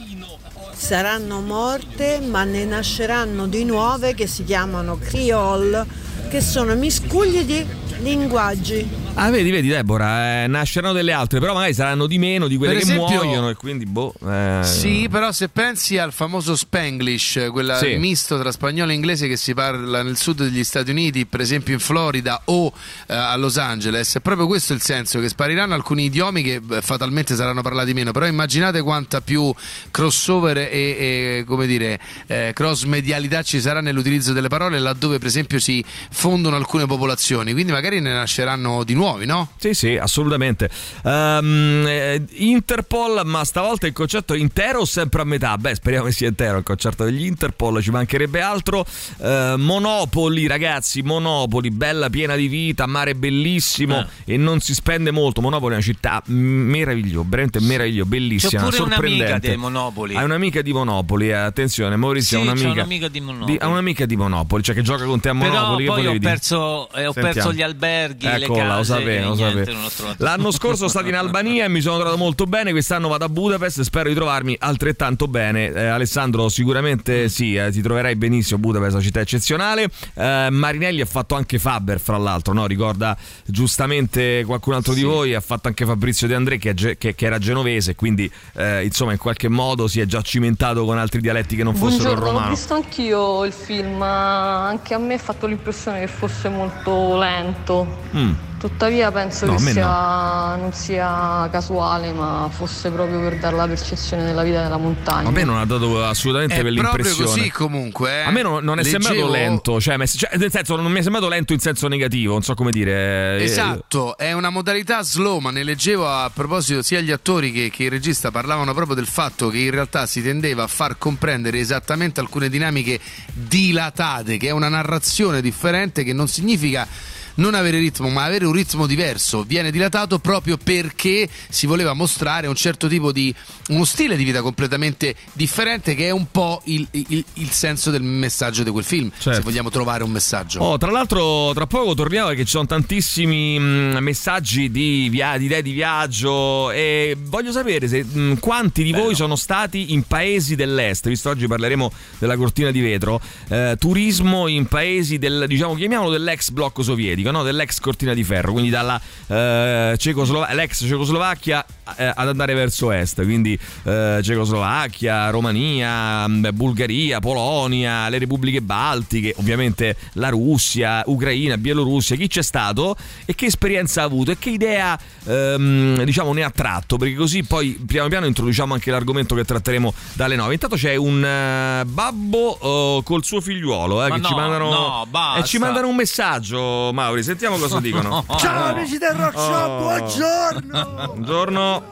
saranno morte, ma ne nasceranno di nuove che si chiamano creole, che sono miscugli di linguaggi. Ah, vedi, vedi, Deborah, eh, nasceranno delle altre, però magari saranno di meno di quelle Per che esempio- muoiono e quindi, boh. eh, Sì, però se pensi al famoso Spanglish, quel Sì. misto tra spagnolo e inglese che si parla nel sud degli Stati Uniti, per esempio in Florida o eh, a Los Angeles, è proprio questo il senso, che spariranno alcuni idiomi che fatalmente saranno parlati meno, però immaginate quanta più crossover e, e, come dire, eh, cross medialità ci sarà nell'utilizzo delle parole laddove per esempio si fondono alcune popolazioni, quindi magari ne nasceranno di nuovi, no? Sì, sì, assolutamente. Eh, Interpol, ma stavolta il concetto è intero o sempre a metà? Beh, speriamo che sia intero il concerto degli Interpol, ci mancherebbe altro. Eh, Monopoli, ragazzi, Monopoli, bella piena di vita, mare bellissimo Eh. e non si spende molto. Monopoli è una città meravigliosa, veramente meravigliosa, bellissima, C'ho pure un'amica sorprendente. dei Monopoli. Hai un'amica di Monopoli, attenzione, Maurizio, Sì, ha un'amica, un'amica di Monopoli. ha un'amica di Monopoli, cioè che gioca con te a Monopoli. Però che poi ho perso, eh, ho perso gli alberghi, le Eccola, case. sapevo, lo niente, sapevo. ho trovato. L'anno scorso sono stato in Albania e mi sono trovato molto bene. Quest'anno vado a Budapest e spero di trovarmi altrettanto bene. Eh, Alessandro, sicuramente sì, eh, ti troverai benissimo. Budapest è una città eccezionale. Eh, Marinelli ha fatto anche Faber, fra l'altro, no? ricorda giustamente qualcun altro di voi. Ha fatto anche Fabrizio De André, che, ge- che- che era genovese, quindi eh, insomma, in qualche modo si è già cimentato con altri dialetti che non fossero il Buongiorno, l'ho romano. visto anch'io il film, ma anche a me ha fatto l'impressione che fosse molto lento. Mm. Tuttavia penso No, che sia, non sia casuale, ma fosse proprio per dare la percezione della vita della montagna. A me non ha dato assolutamente È per proprio l'impressione. così comunque. eh. A me non, non è Leggevo- sembrato lento, cioè, cioè, nel senso non mi è sembrato lento in senso negativo, non so come dire. eh, Esatto, è una modalità slow, ma ne leggevo a proposito sia gli attori che, che il regista parlavano proprio del fatto che in realtà si tendeva a far comprendere esattamente alcune dinamiche dilatate, che è una narrazione differente che non significa non avere ritmo, ma avere un ritmo diverso. Viene dilatato proprio perché si voleva mostrare un certo tipo di uno stile di vita completamente differente, che è un po' il, il- il senso del messaggio di quel film. Certo. Se vogliamo trovare un messaggio. Oh, tra l'altro, tra poco torniamo perché ci sono tantissimi mh, messaggi di, via- di idee di viaggio e voglio sapere se, mh, quanti di voi sono stati in paesi dell'est, visto oggi parleremo della cortina di vetro, eh, turismo in paesi del, diciamo, chiamiamolo dell'ex blocco sovietico, no? dell'ex cortina di ferro, quindi dalla eh, Cecoslo- l'ex Cecoslovacchia eh, ad andare verso est, quindi eh, Cecoslovacchia, Romania, mh, Bulgaria, Polonia, le repubbliche baltiche, ovviamente la Russia, Ucraina, Bielorussia, chi c'è stato e che esperienza ha avuto e che idea ehm, diciamo ne ha tratto, perché così poi piano piano introduciamo anche l'argomento che tratteremo dalle 9. Intanto c'è un eh, babbo eh, col suo figliuolo eh, Ma che no, ci mandano no, basta. e ci mandano un messaggio, Mauri, sentiamo cosa dicono. Ciao amici del Rock Shop, Oh. buongiorno! Buongiorno.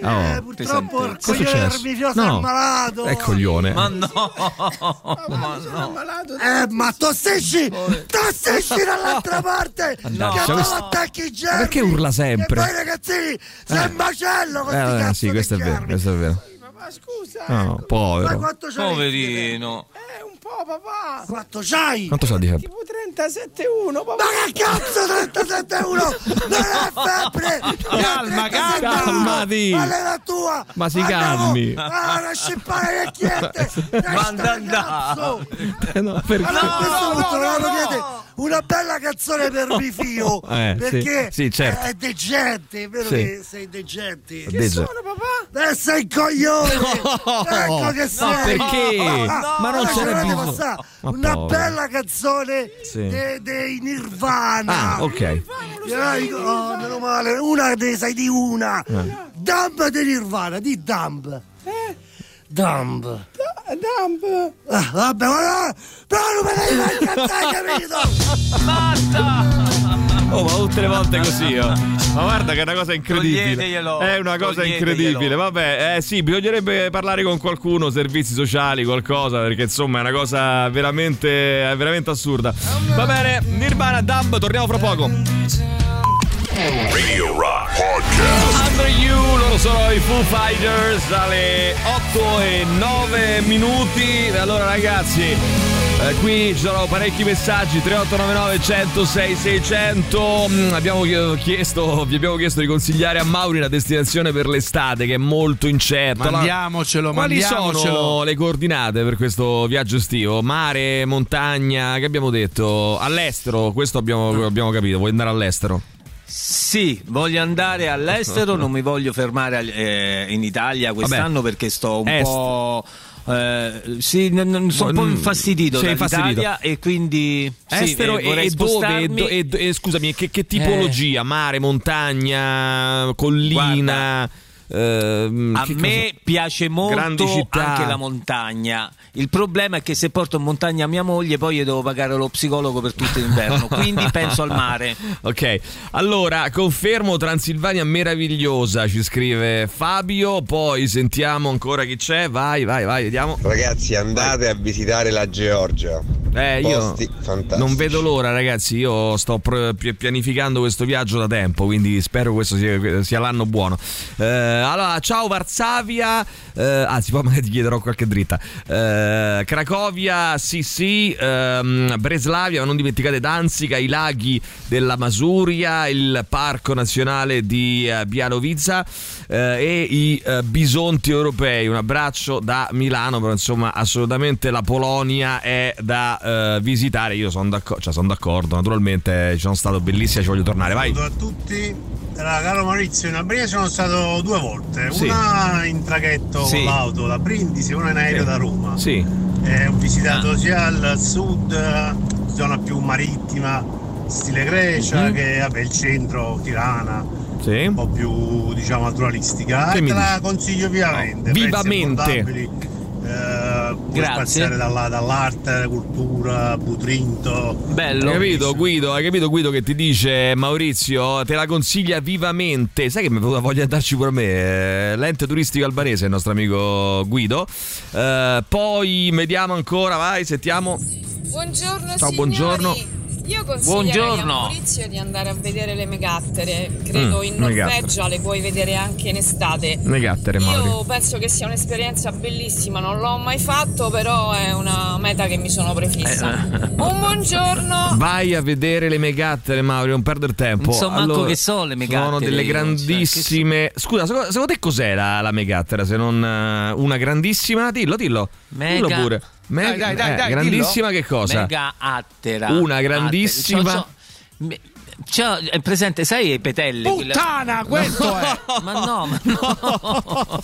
Eh, Oh. purtroppo il Cosa è coglione successo? Ermifioso No. è malato! È coglione. Ma no, ma no. Eh, ma tossisci! Tossisci dall'altra parte! Mannaggia, che non questo- attacchi i germi! Perché urla sempre? E poi ragazzini, sei Eh. un macello con Eh, sì, questo è vero, questo è vero. Ma scusa, No, Ma povero. quanto? Poverino. Eh, un po' papà! Quanto c'hai? Quanto sa di febbre? 37,1 papà! Ma che cazzo 37,1? Non è febbre! Calma, calma, calmati. Ma è la tua! Ma si calmi. A una scippare vecchiette! Manda andare. No, perché? Allora a questo punto volevamo chiedere una bella canzone per mio figlio Eh, sì, perché sì, certo. è degente, è vero Sì. che sei degente? Che sono, papà? Eh, sei coglione! ecco che sei! perché? Ah, Ma non ce n'è bisogno. Passare Ma Una povero. bella canzone Sì. de- dei Nirvana! Ah, ok. Dai, oh, meno male, una ne sai di una! Eh. Dumb di Nirvana, di Dumb! Eh? Dumb! Dumb! Ah, vabbè, ma però non me devi cantare, capito? Oh, ma tutte le volte così, oh. Ma guarda che è una cosa incredibile. È una cosa incredibile. Vabbè, eh sì, bisognerebbe parlare con qualcuno, servizi sociali, qualcosa, perché insomma è una cosa veramente, veramente assurda. Va bene, Nirvana Dumb, torniamo fra poco. Radio Rock Podcast. Under You, loro sono i Foo Fighters alle 8 e 9 minuti. E Allora ragazzi, eh, qui ci sono parecchi messaggi 3899 106 600. Mm, abbiamo chiesto, vi abbiamo chiesto di consigliare a Mauri una destinazione per l'estate che è molto incerta. Mandiamocelo, Quali mandiamocelo. sono le coordinate per questo viaggio estivo? Mare, montagna, che abbiamo detto? All'estero, questo abbiamo, abbiamo capito, vuoi andare all'estero? Sì, voglio andare all'estero, non mi voglio fermare eh, in Italia quest'anno Vabbè. perché sto un Est. po'. eh, sì, n- n- sono un po' Mm, infastidito sei infastidito. e quindi sì, Estero eh, e, dove? E do- e e scusami, che, che tipologia? Mare, montagna, collina? Ehm, A che me cosa? piace molto anche la montagna. Il problema è che se porto in montagna mia moglie, poi io devo pagare lo psicologo per tutto l'inverno. quindi penso al mare. Ok, allora confermo Transilvania meravigliosa, ci scrive Fabio, poi sentiamo ancora chi c'è, vai, vai, vai, vediamo. Ragazzi, andate a visitare la Georgia. Eh, io Posti fantastici. non vedo l'ora, ragazzi. Io sto pianificando questo viaggio da tempo, quindi spero questo sia, sia l'anno buono. Eh, allora, ciao Varsavia. Eh, anzi, poi magari ti chiederò qualche dritta. Eh, Cracovia, sì, sì. ehm, Breslavia, ma non dimenticate Danzica, i laghi della Masuria, il parco nazionale di eh, Bialovica eh, e i eh, bisonti europei. Un abbraccio da Milano, però insomma, assolutamente la Polonia è da eh, visitare. Io sono d'accordo, cioè, sono d'accordo, naturalmente ci sono stato bellissima, ci voglio tornare. Vai. Saluto a tutti. Allora, caro Maurizio, in Albania sono stato due volte, Sì. una in traghetto Sì. con l'auto da Brindisi e una in aereo Sì. da Roma. Sì. Eh, ho visitato Ah. sia al sud, zona più marittima, stile Grecia, Mhm. che vabbè, il centro, Tirana, Sì. un po' più diciamo naturalistica. Che e te la consiglio vivamente. No, vivamente. Eh, puoi Grazie. spaziare dalla- dall'arte, cultura, Butrinto. Hai capito Guido? Hai capito Guido che ti dice Maurizio? Te la consiglia vivamente. Sai che mi è venuta voglia di andarci pure a me? Eh, L'ente turistico albanese, il nostro amico Guido. Eh, poi vediamo ancora, vai, sentiamo. Buongiorno Ciao, signori. buongiorno. Io consiglierei Buongiorno. a Maurizio di andare a vedere le megattere. Credo Mm, in Norvegia le puoi vedere anche in estate. Le gattere, Mauri. Io penso che sia un'esperienza bellissima, non l'ho mai fatto, però è una meta che mi sono prefissa. Eh, Un buongiorno. Vai a vedere le megattere, Mauri, non perdere tempo. Non so manco che so le megattere Sono delle io, cioè, grandissime. Scusa, secondo, secondo te cos'è la, la megattera? Se non eh, una grandissima. Dillo, dillo. Mega- Dillo pure. Mega- Dai, dai, dai, eh, dai, grandissima dillo. che cosa? Mega attera. Una Attera. grandissima- C'ho- c'ho- me- c'ho- è presente, sai i petelle? quelle- Puttana, questo è! Ma no, ma no.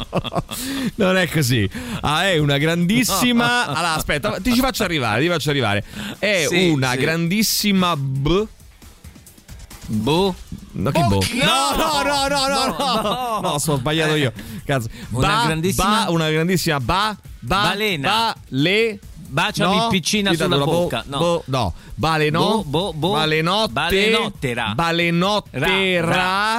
Non è così. Ah, è una grandissima. Allora, aspetta, ti ci faccio arrivare, ti faccio arrivare. È Sì, una sì. grandissima b. Boh. No, che boh? Bocchio! No, no, no, no, no, no, No, no, sono sbagliato io. Cazzo. Una Ba- grandissima- ba- una grandissima ba, ba, Balena. Ba. Baciami no, piccina sulla sulla bo- bocca. No. bo- no. Baleno. Bo- bo- bo- balenotte. balenottera. Balenottera. Ra-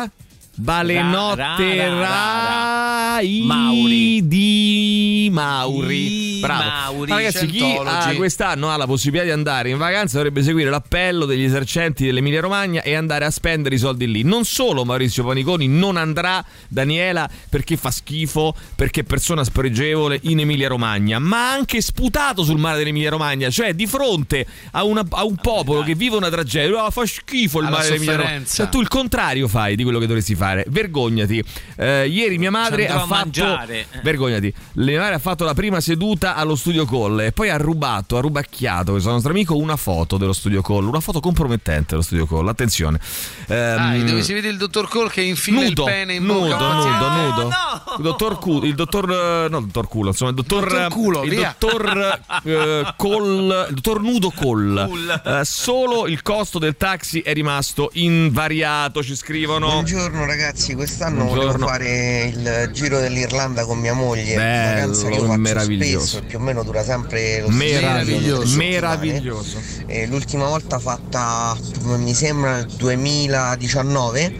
ra. Balenottera. Ra- ra- Mauri. di Mauri. Bravo. Mauri, Ma ragazzi, chi ha quest'anno ha la possibilità di andare in vacanza dovrebbe seguire l'appello degli esercenti dell'Emilia Romagna e andare a spendere i soldi lì. Non solo Maurizio Paniconi non andrà, Daniela, perché fa schifo, perché è persona spregevole in Emilia Romagna, ma anche sputato sul mare dell'Emilia Romagna, cioè di fronte a, una- a un popolo che vive una tragedia. "Ah, fa schifo il mare dell'Emilia Romagna. Cioè, tu il contrario fai di quello che dovresti fare. Vergognati. Eh, ieri mia madre ha fatto. mangiare. Vergognati. Mia madre ha fatto la prima seduta allo studio call e poi ha rubato, ha rubacchiato questo nostro amico una foto dello studio call, una foto compromettente dello studio call. Attenzione. Ah, Ehm, dove si vede il dottor Cole che infila nudo, il pene in nudo, bocca. nudo, nudo. Il dottor Cu- il dottor eh, no, il dottor culo, insomma, il dottor Dottor culo, il via. dottor eh, Col, il dottor Nudo Col. Eh, solo il costo del taxi è rimasto invariato, ci scrivono. Buongiorno ragazzi, quest'anno Buongiorno. volevo fare il giro dell'Irlanda con mia moglie, Bello, vacanza che io faccio meraviglioso. spesso, più o meno dura sempre lo stesso Meraviglioso, meraviglioso. l'ultima volta fatta mi sembra nel 2019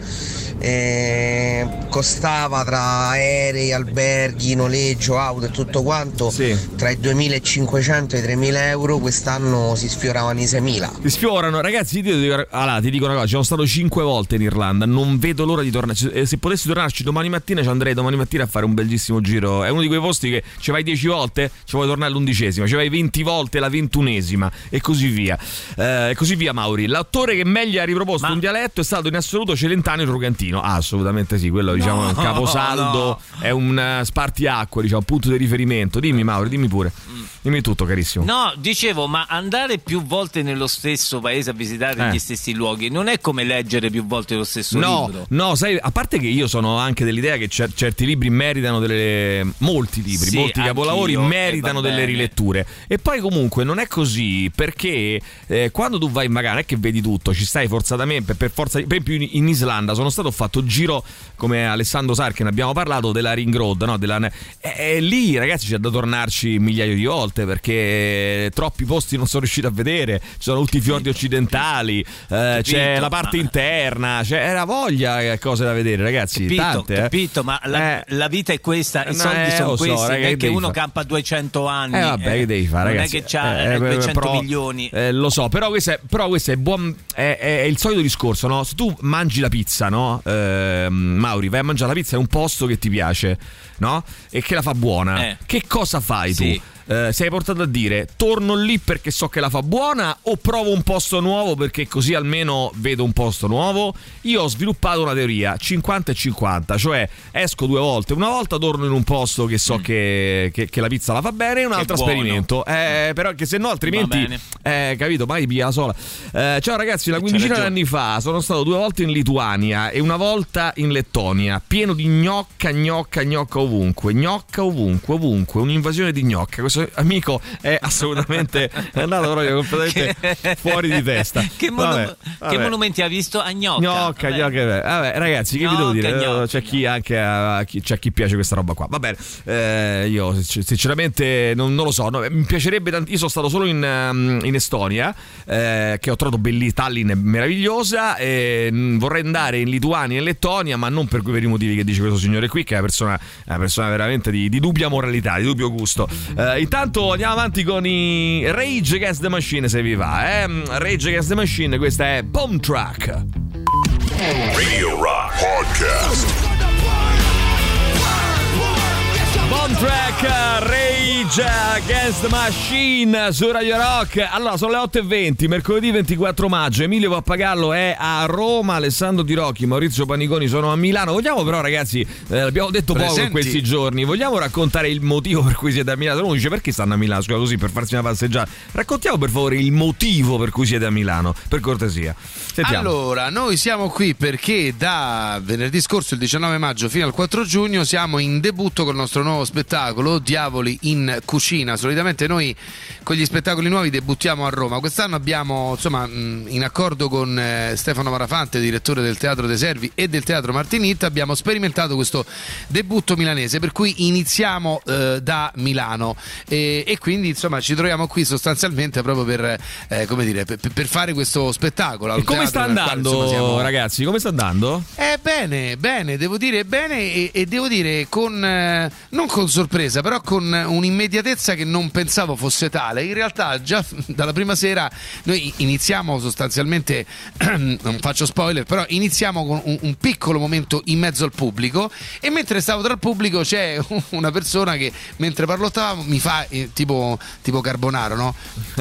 e costava tra aerei, alberghi, noleggio, auto e tutto quanto tra i 2.500 e i 3.000 euro, quest'anno si sfioravano i 6.000. Ti sfiorano, ragazzi. Io ti dico, allora, ti dico una cosa: ci sono stato cinque volte in Irlanda. Non vedo l'ora di tornare. Eh, Se potessi tornarci domani mattina, ci andrei domani mattina a fare un bellissimo giro. È uno di quei posti che ci vai dieci volte, ci vuoi tornare all'undicesima, ci vai 20 volte la ventunesima e così via. Eh, e così via, Mauri. L'attore che meglio ha riproposto un dialetto è stato in assoluto Celentano il Rugantino. Ah, assolutamente sì. Quello, diciamo, è un caposaldo, è un eh, spartiacque, diciamo, un punto di riferimento. Dimmi, Mauri, dimmi pure. Dimmi tutto, carissimo. No, dicevo, ma andare più volte nello stesso paese a visitare Eh. gli stessi luoghi non è come leggere più volte lo stesso No, libro. no, sai, a parte che io sono anche dell'idea che cer- certi libri meritano delle. molti libri, Sì, molti capolavori meritano delle riletture. E poi comunque non è così perché eh, quando tu vai in vacanza non è che vedi tutto, ci stai forzatamente, per, forza. Per esempio in, Islanda sono stato fatto giro come Alessandro Sarkin abbiamo parlato della Ring Road, no? Della, e, e lì ragazzi c'è da tornarci migliaia di volte perché troppi posti non sono riuscito a vedere. Ci sono tutti i fiordi occidentali, eh, c'è la parte interna, c'è era voglia che cose da vedere, ragazzi. Capito, tante, eh. capito, ma la, Eh. la vita è questa, i soldi eh, sono lo so, questi, raga, non che è che devi uno fare? campa 200 anni. Eh vabbè, che devi fare, non ragazzi? è che c'ha Eh, eh, eh, 200 però- milioni. eh, lo so, però questo è, però questo è buon. È, è- è il solito discorso, no? Se tu mangi la pizza, no? Ehm, Mauri, vai a mangiare la pizza in un posto che ti piace, no? E che la fa buona. Eh. Che cosa fai Sì. tu? Eh, sei portato a dire torno lì perché so che la fa buona o provo un posto nuovo perché così almeno vedo un posto nuovo? Io ho sviluppato una teoria 50 e 50 cioè esco due volte. Una volta torno in un posto che so che, che- che la pizza la fa bene e un Mm. Altro esperimento. Eh, però che se no altrimenti eh, capito mai la sola. Eh, ciao ragazzi una quindicina di anni fa sono stato due volte in Lituania e una volta in Lettonia pieno di gnocca gnocca gnocca ovunque gnocca ovunque ovunque un'invasione di gnocca questo amico è assolutamente è andato proprio completamente fuori di testa Che, monu- Vabbè, che monumenti ha visto a Gnocca? Gnocca, Vabbè. gnocca, vabbè. Ragazzi, che vi devo dire? gnocca, c'è chi anche a chi, c'è chi piace questa roba qua. Va bene, eh, io sinc- sinceramente non, non lo so. no, mi piacerebbe tant- Io sono stato solo in, um, in Estonia, eh, che ho trovato bellissima. Tallinn è meravigliosa. E mm, vorrei andare in Lituania e in Lettonia, ma non per quei veri motivi che dice questo signore qui, che è una persona, una persona veramente di, di dubbia moralità, di dubbio gusto. Eh, intanto andiamo avanti con i Rage Against the Machine, se vi va. Eh? Rage Against the Machine, questa è Bomb Track. Radio Rock Podcast. Bomb Track Rage Against the Machine su Radio Rock. Allora, sono le 8.20, mercoledì 24 maggio. Emilio Pappagallo è a Roma, Alessandro Di Rocchi, Maurizio Paniconi sono a Milano. Vogliamo però, ragazzi, eh, l'abbiamo detto poco in Presenti. questi giorni, vogliamo raccontare il motivo per cui siete a Milano? Uno dice perché stanno a Milano, scusa, così per farsi una passeggiata. Raccontiamo per favore il motivo per cui siete a Milano, per cortesia. Sentiamo. Allora, noi siamo qui perché da venerdì scorso, il 19 maggio, fino al 4 giugno, siamo in debutto col nostro nuovo spettacolo, Diavoli in Cucina. Solitamente noi con gli spettacoli nuovi debuttiamo a Roma. Quest'anno abbiamo, insomma, in accordo con eh, Stefano Marafante, direttore del Teatro dei Servi e del Teatro Martinit, abbiamo sperimentato questo debutto milanese, per cui iniziamo eh, da Milano e, e quindi, insomma, ci troviamo qui sostanzialmente proprio per, eh, come dire, per, per fare questo spettacolo. E come sta nel quale, andando, insomma, siamo- ragazzi? Come sta andando? eh, bene, bene, devo dire bene e, e devo dire con, eh, non con sorpresa, però con un'immediatezza che non pensavo fosse tale. In realtà già dalla prima sera noi iniziamo sostanzialmente, non faccio spoiler, però iniziamo con un, un piccolo momento in mezzo al pubblico e mentre stavo tra il pubblico c'è una persona che mentre parlottavamo mi fa eh, tipo, tipo Carbonaro, no?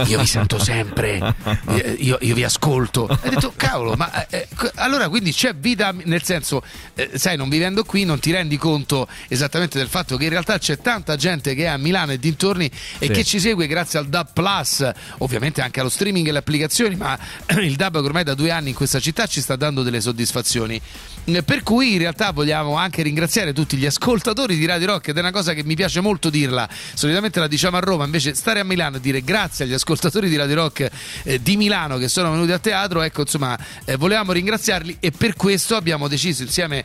Io vi sento sempre, eh, io, io vi ascolto. E ho detto, cavolo, ma eh, eh, allora quindi c'è vita, nel senso, eh, sai, non vivendo qui non ti rendi conto esattamente del fatto che in realtà c'è tanta gente che è a Milano e dintorni e Sì. che ci segue grazie al DAB Plus, ovviamente anche allo streaming e alle applicazioni, ma il DAB ormai da due anni in questa città ci sta dando delle soddisfazioni. Per cui in realtà vogliamo anche ringraziare tutti gli ascoltatori di Radio Rock ed è una cosa che mi piace molto dirla. Solitamente la diciamo a Roma, invece stare a Milano e dire grazie agli ascoltatori di Radio Rock eh, di Milano che sono venuti a teatro, ecco insomma eh, volevamo ringraziarli e per questo abbiamo deciso insieme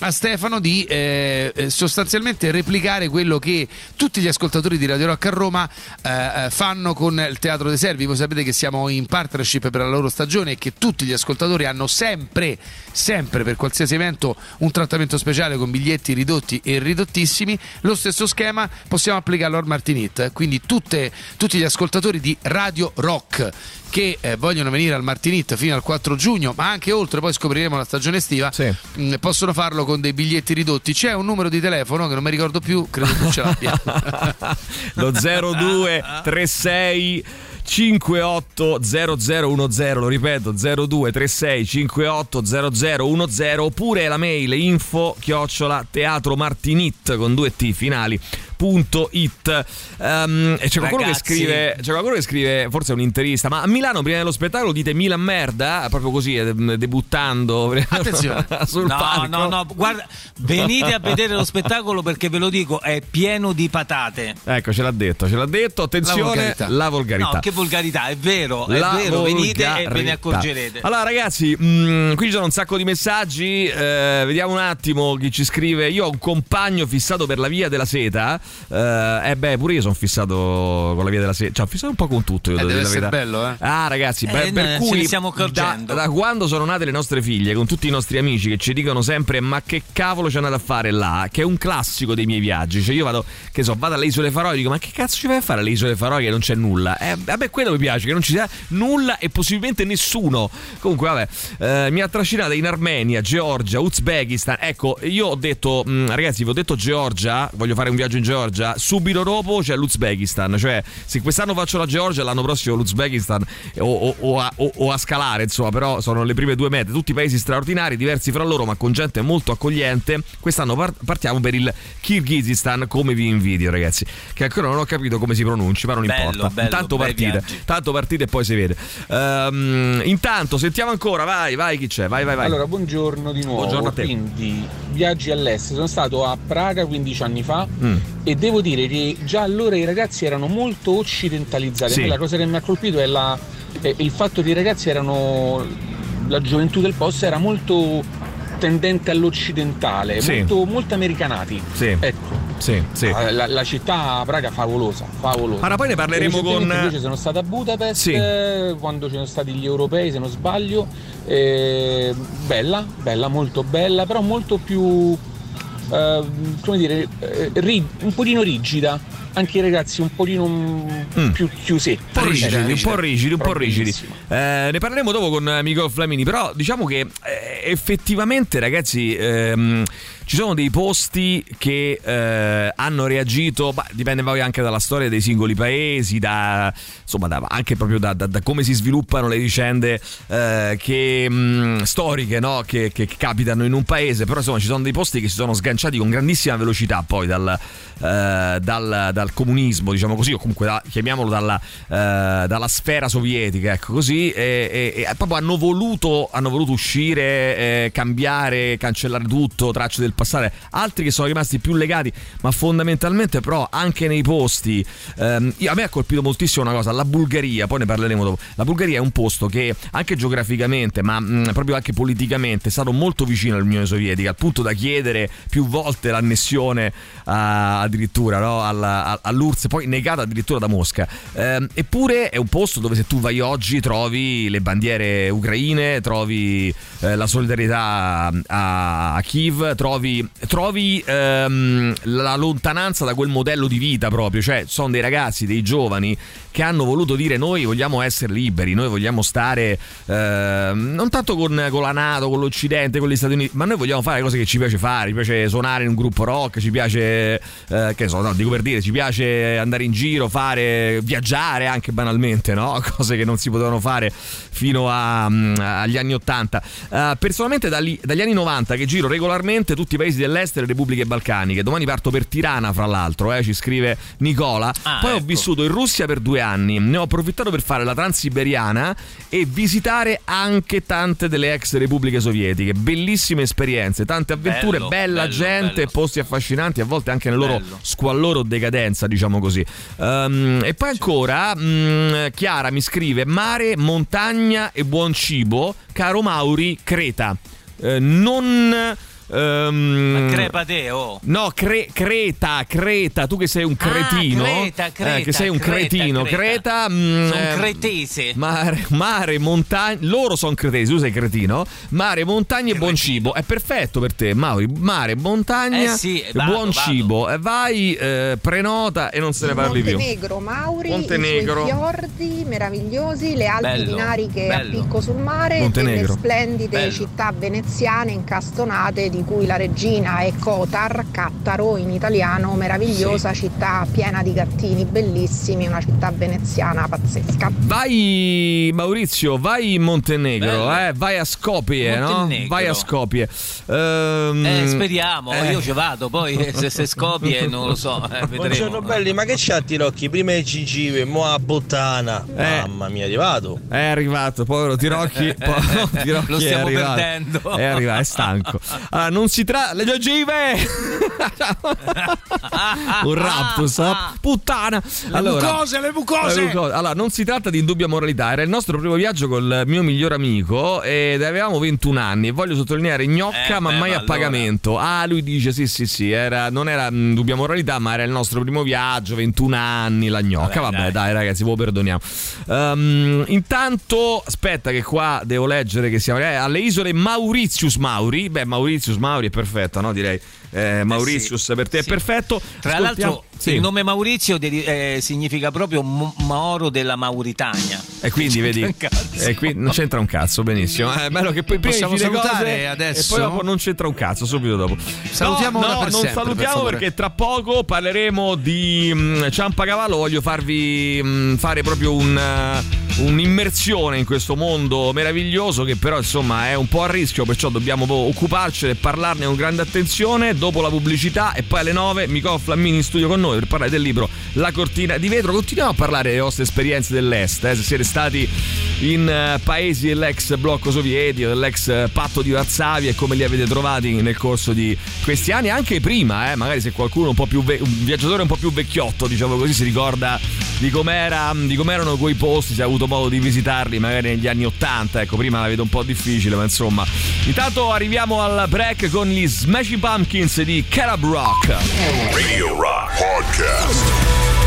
a Stefano di eh, eh, sostanzialmente replicare quello che tutti gli ascoltatori di Radio Rock a Roma eh, eh, fanno con il Teatro dei Servi. Voi sapete che siamo in partnership per la loro stagione e che tutti gli ascoltatori hanno sempre, sempre per qualsiasi evento un trattamento speciale con biglietti ridotti e ridottissimi. Lo stesso schema possiamo applicarlo al Martinit. Quindi tutte- tutti gli ascoltatori di Radio Rock che eh, vogliono venire al Martinit fino al 4 giugno, ma anche oltre, poi scopriremo la stagione estiva, mh, possono farlo con dei biglietti ridotti. C'è un numero di telefono che non mi ricordo più, credo che ce l'abbia. lo 0236 580010 lo ripeto 0236 580010 oppure la mail info chiocciola teatromartinit con due t finali punto it Ehm, e c'è qualcuno Ragazzi. che scrive c'è qualcuno che scrive forse è un interista ma a Milano prima dello spettacolo dite Milan merda proprio così eh, debuttando Attenzione. sul no, palco no, no, guarda, venite a vedere lo spettacolo perché ve lo dico, è pieno di patate. ecco ce l'ha detto ce l'ha detto attenzione volgarità. la volgarità No, che volgarità, è vero, è La vero, venite e ve ne accorgerete. Allora, ragazzi, mh, qui ci sono un sacco di messaggi. eh, vediamo un attimo chi ci scrive. Io ho un compagno fissato per la via della seta. Eh, eh beh, pure io sono fissato con la via della sera. Cioè, ho fissato un po' con tutto. Io Eh, deve essere verità. bello, eh. Ah, ragazzi, beh, Eh, per cui stiamo da, accorgendo. da quando sono nate le nostre figlie, con tutti i nostri amici che ci dicono sempre: Ma che cavolo ci andate a fare là? Che è un classico dei miei viaggi. Cioè, io vado, che so, vado alle isole Faroe e dico: Ma che cazzo ci vai a fare alle isole Faroe che non c'è nulla? Eh, me quello mi piace, che non ci sia nulla e possibilmente nessuno. Comunque, vabbè, eh, mi ha trascinato in Armenia, Georgia, Uzbekistan. Ecco, io ho detto, mh, ragazzi, vi ho detto Georgia, voglio fare un viaggio in Georgia. Subito dopo c'è l'Uzbekistan. Cioè, se quest'anno faccio la Georgia, l'anno prossimo l'Uzbekistan o, o- o a, o- o a scalare, insomma, però sono le prime due mete. Tutti paesi straordinari, diversi fra loro, ma con gente molto accogliente. Quest'anno par- partiamo per il Kirghizistan, come vi invidio, ragazzi. Che ancora non ho capito come si pronunci, ma non Bello, importa. bello, Intanto partite, viaggi. tanto partite e poi si vede. Ehm, intanto sentiamo ancora, vai, vai, chi c'è? Vai, vai, vai. Allora, buongiorno di nuovo. Buongiorno a te. Quindi, viaggi all'estero. Sono stato a Praga 15 anni fa Mm. E devo dire che già allora i ragazzi erano molto occidentalizzati. Sì. La cosa che mi ha colpito è, la- è il fatto che i ragazzi erano. La gioventù del posto era molto tendente all'occidentale, Sì. molto, molto americanati. Sì. Ecco. Sì, sì. Ah, La, la città Praga favolosa, favolosa. Ora poi ne parleremo con- Invece sono stato a Budapest Sì. eh, quando ci sono stati gli europei, se non sbaglio. eh, bella, bella, molto bella, però molto più, eh, come dire, eh, ri- un pochino rigida. Anche i ragazzi un pochino mm, più chiusetti. Un po' rigidi, un po' rigidi, un po' rigidi. Eh, ne parleremo dopo con amico Flamini, però diciamo che eh, effettivamente ragazzi ehm, ci sono dei posti che eh, hanno reagito, bah, dipende poi anche dalla storia dei singoli paesi, da, insomma da- anche proprio da, da- come si sviluppano le vicende eh, che, mh, storiche no? che, che- che capitano in un paese, però insomma ci sono dei posti che si sono sganciati con grandissima velocità poi dal, eh, dal- dal comunismo, diciamo così, o comunque da- chiamiamolo dalla, eh, dalla sfera sovietica, ecco così, e, e- e proprio hanno voluto, hanno voluto uscire, eh, cambiare, cancellare tutto, tracce del passato, altri che sono rimasti più legati, ma fondamentalmente però anche nei posti, ehm, a me ha colpito moltissimo una cosa, la Bulgaria, poi ne parleremo dopo, la Bulgaria è un posto che anche geograficamente, ma mh, proprio anche politicamente è stato molto vicino all'Unione Sovietica, al punto da chiedere più volte l'annessione a- addirittura no? Alla- all'URSS, poi negata addirittura da Mosca. Ehm, eppure è un posto dove se tu vai oggi trovi le bandiere ucraine, trovi eh, la solidarietà a, a Kiev, trovi, trovi ehm, la lontananza da quel modello di vita proprio, cioè sono dei ragazzi, dei giovani che hanno voluto dire noi vogliamo essere liberi, noi vogliamo stare ehm, non tanto con, con la Nato, con l'Occidente, con gli Stati Uniti, ma noi vogliamo fare cose che ci piace fare, ci piace suonare in un gruppo rock, ci piace, eh, che so, no, dico per dire, ci piace andare in giro, fare, viaggiare anche banalmente, no? Cose che non si potevano fare fino a, mm, agli anni 80. Eh, personalmente dagli, dagli anni 90 che giro regolarmente tutti i paesi dell'est e le repubbliche balcaniche. Domani parto per Tirana, fra l'altro, eh, ci scrive Nicola. Ah, Poi ho ecco. vissuto in Russia per due anni, ne ho approfittato per fare la transiberiana e visitare anche tante delle ex repubbliche sovietiche. Bellissime esperienze, tante avventure, Bello, bella bello, gente, bello. posti affascinanti, a volte anche nel loro Bello. squallore o decadenza, diciamo così. Ehm, e poi ancora, mm, Chiara mi scrive: mare, montagna e buon cibo, caro Mauri, Creta. Eh, non. Ehm, Ma crepa te, oh. No, cre- Creta, Creta, tu che sei un cretino. Creta, Creta, eh, che sei un Creta, cretino. Creta. Creta. mm, Sono eh, cretese. Mare, mare, montagna. Loro sono cretesi, tu sei cretino. Mare, montagna e buon cibo. È perfetto per te, Mauri. Mare, montagna Eh sì, vado, buon vado. cibo. E vai, eh, prenota e non se ne parli più. Montenegro, Mauri, Montenegro. i suoi fiordi meravigliosi, le Alpi Bello, dinariche a bello. picco sul mare, Montenegro. delle splendide Bello. città veneziane incastonate di cui la regina è Kotar, Cattaro in italiano, meravigliosa città piena di gattini bellissimi, una città veneziana pazzesca. Vai Maurizio, vai in Montenegro, eh, vai a Skopje, no? Vai a Skopje. Ehm, Eh, speriamo, eh. io ci vado, poi se, se scopie non lo so, eh, Buongiorno belli, ma che c'ha Tirocchi? Prima il Cigive, mo a puttana. Eh. Mamma mia, è arrivato. È arrivato, povero Tirocchi, povero Tirocchi Lo è stiamo perdendo. È arrivato, è stanco. Allora, Allora, non si tratta. Le gengive! un raptus, eh? puttana! Le mucose, le mucose! le mucose. Allora, non si tratta di indubbia moralità. Era il nostro primo viaggio col mio migliore amico ed avevamo 21 anni. E voglio sottolineare gnocca, Eh, ma beh, mai ma a allora. pagamento. Ah, lui dice: sì, sì, sì. Era, non era mm, dubbia moralità, ma era il nostro primo viaggio. 21 anni, la gnocca. Vabbè, Vabbè, dai, ragazzi, ve lo perdoniamo. Ehm, intanto, aspetta, che qua devo leggere che siamo eh, alle isole Mauritius Mauri. Beh, Mauritius Mauri è perfetta, no? Direi. Eh, Mauritius per te è perfetto. Tra Ascoltiamo- l'altro, sì. il nome Maurizio deri- eh, significa proprio Mo- Mauro della Mauritania. E quindi vedi, e qui non c'entra un cazzo, benissimo. È bello che poi prima Possiamo salutare adesso? e poi dopo non c'entra un cazzo, subito dopo. Salutiamo no, no, per non sempre, per salutiamo favore. perché tra poco parleremo di mm, Ciampacavallo. Voglio farvi mm, fare proprio un, eh, un'immersione in questo mondo meraviglioso che però insomma è un po' a rischio, perciò dobbiamo occuparcene e parlarne con grande attenzione. Dopo la pubblicità e poi alle 9 Mico Flammini in studio con noi per parlare del libro La cortina di vetro. Continuiamo a parlare delle vostre esperienze dell'est, eh, se siete stati in eh, paesi dell'ex blocco sovietico, dell'ex eh, patto di Varsavia e come li avete trovati nel corso di questi anni, anche prima, eh, magari se qualcuno un po' più ve- un viaggiatore un po' più vecchiotto, diciamo così, si ricorda di com'era di com'erano quei posti, se ha avuto modo di visitarli magari negli anni 80, ecco, prima la vedo un po' difficile, ma insomma. Intanto arriviamo al break con gli Smashing Pumpkins di Carab Rock. Radio Rock Podcast.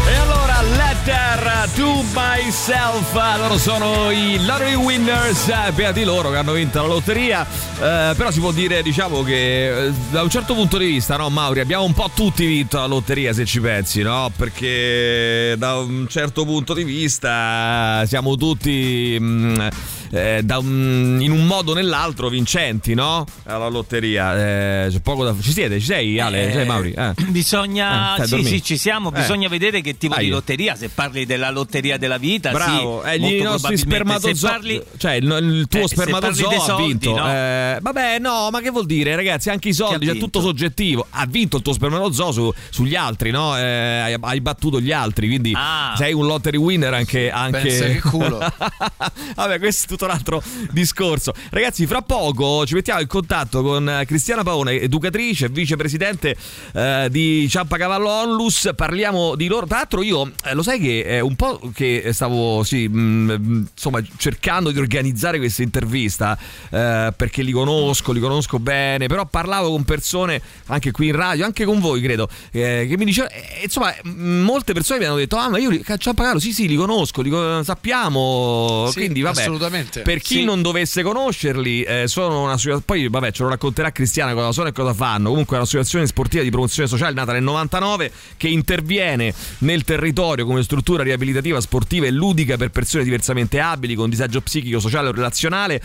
E allora, Letter to Myself, loro sono i Lottery Winners, beati loro che hanno vinto la lotteria, Eh, però si può dire, diciamo che eh, da un certo punto di vista, no Mauri, abbiamo un po' tutti vinto la lotteria se ci pensi, no? Perché da un certo punto di vista siamo tutti... mm, eh, da un- in un modo o nell'altro vincenti, no? Alla lotteria. Eh, c'è poco da Ci siete? Ci sei, Ale? Ci sei, Mauri? Eh. Bisogna, Eh, stai sì, sì, ci siamo. Eh. Bisogna vedere che tipo Dai. di lotteria. Se parli della lotteria della vita, Bravo, sì, eh, molto i nostri probabilmente. spermatozoi. Se parli, Cioè, il, il tuo Eh, spermatozoo ha soldi, vinto. no? Eh, vabbè, no, ma che vuol dire, ragazzi? Anche i soldi, cioè, tutto soggettivo. Ha vinto il tuo spermatozoo su- sugli altri, no? Eh, hai, hai battuto gli altri, quindi Ah. sei un lottery winner anche. anche... Pensa che culo. Vabbè, questo è tutto un altro discorso. Ragazzi, fra poco ci mettiamo in contatto con eh, Cristiana Paone, educatrice, vicepresidente eh, di Ciampacavallo Onlus. Parliamo di loro. Tra l'altro, io eh, lo sai che è un po' che stavo sì, mh, insomma, cercando di organizzare questa intervista eh, perché li conosco, li conosco bene. Però parlavo con persone anche qui in radio, anche con voi, credo, eh, che mi dicevano, eh, insomma, molte persone mi hanno detto: Ah, ma io Ciampacavallo, sì, sì, li conosco, li sappiamo. Sì, Quindi, vabbè, assolutamente. Per chi Sì. non dovesse conoscerli, eh, sono un'associazione. Poi, vabbè, ce lo racconterà Cristiana cosa sono e cosa fanno. Comunque, è un'associazione sportiva di promozione sociale nata nel 99 che interviene nel territorio come struttura riabilitativa, sportiva e ludica per persone diversamente abili, con disagio psichico, sociale o relazionale.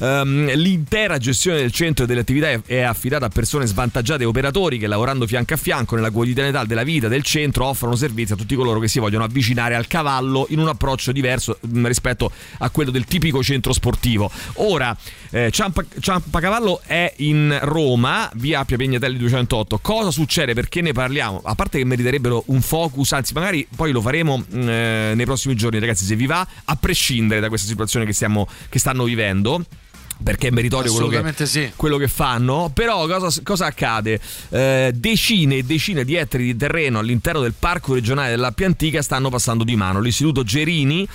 Ehm, l'intera gestione del centro e delle attività è, è affidata a persone svantaggiate e operatori che, lavorando fianco a fianco nella quotidianità della vita del centro, offrono servizi a tutti coloro che si vogliono avvicinare al cavallo in un approccio diverso mh, rispetto a quello del tipico centro sportivo. Ora, eh, Ciampa, Ciampacavallo è in Roma, via Appia Pegnatelli 208. Cosa succede? Perché ne parliamo? A parte che meriterebbero un focus, anzi, magari poi lo faremo mh, eh, nei prossimi giorni, ragazzi, se vi va, a prescindere da questa situazione che, stiamo, che stanno vivendo. Perché è meritorio quello che, sì. quello che fanno. Però cosa, cosa accade? Eh, decine e decine di ettari di terreno all'interno del parco regionale dell'Appia Antica stanno passando di mano. L'istituto Gerini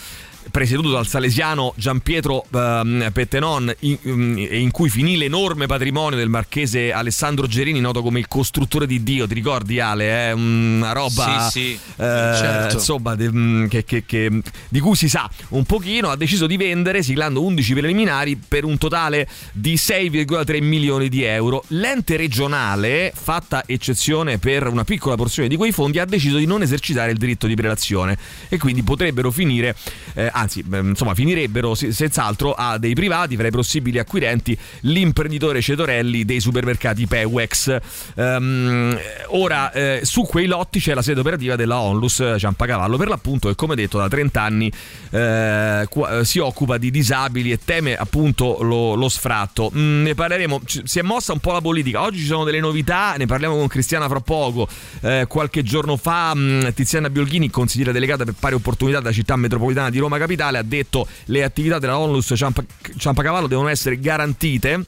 presieduto dal salesiano Giampietro ehm, Pettenon in, in- in cui finì l'enorme patrimonio del marchese Alessandro Gerini noto come il costruttore di Dio ti ricordi Ale? È una roba Sì, sì. eh, Certo. insomma de- mm, che- che- che- di cui si sa un pochino ha deciso di vendere siglando 11 preliminari per un totale di 6,3 milioni di euro l'ente regionale fatta eccezione per una piccola porzione di quei fondi ha deciso di non esercitare il diritto di prelazione e quindi potrebbero finire eh, anzi insomma finirebbero se- senz'altro a dei privati fra i possibili acquirenti l'imprenditore Cetorelli dei supermercati Pewex. Ehm, ora eh, su quei lotti c'è la sede operativa della Onlus eh, Ciampacavallo per l'appunto che come detto da 30 anni eh, eh, si occupa di disabili e teme appunto lo, lo sfratto. Mm, ne parleremo. Ci- si è mossa un po' la politica. Oggi ci sono delle novità ne parliamo con Cristiana fra poco. Eh, qualche giorno fa mh, Tiziana Biolchini consigliera delegata per pari opportunità della città metropolitana di Roma Capitale ha detto le attività della Onlus Ciampa- Ciampacavallo devono essere garantite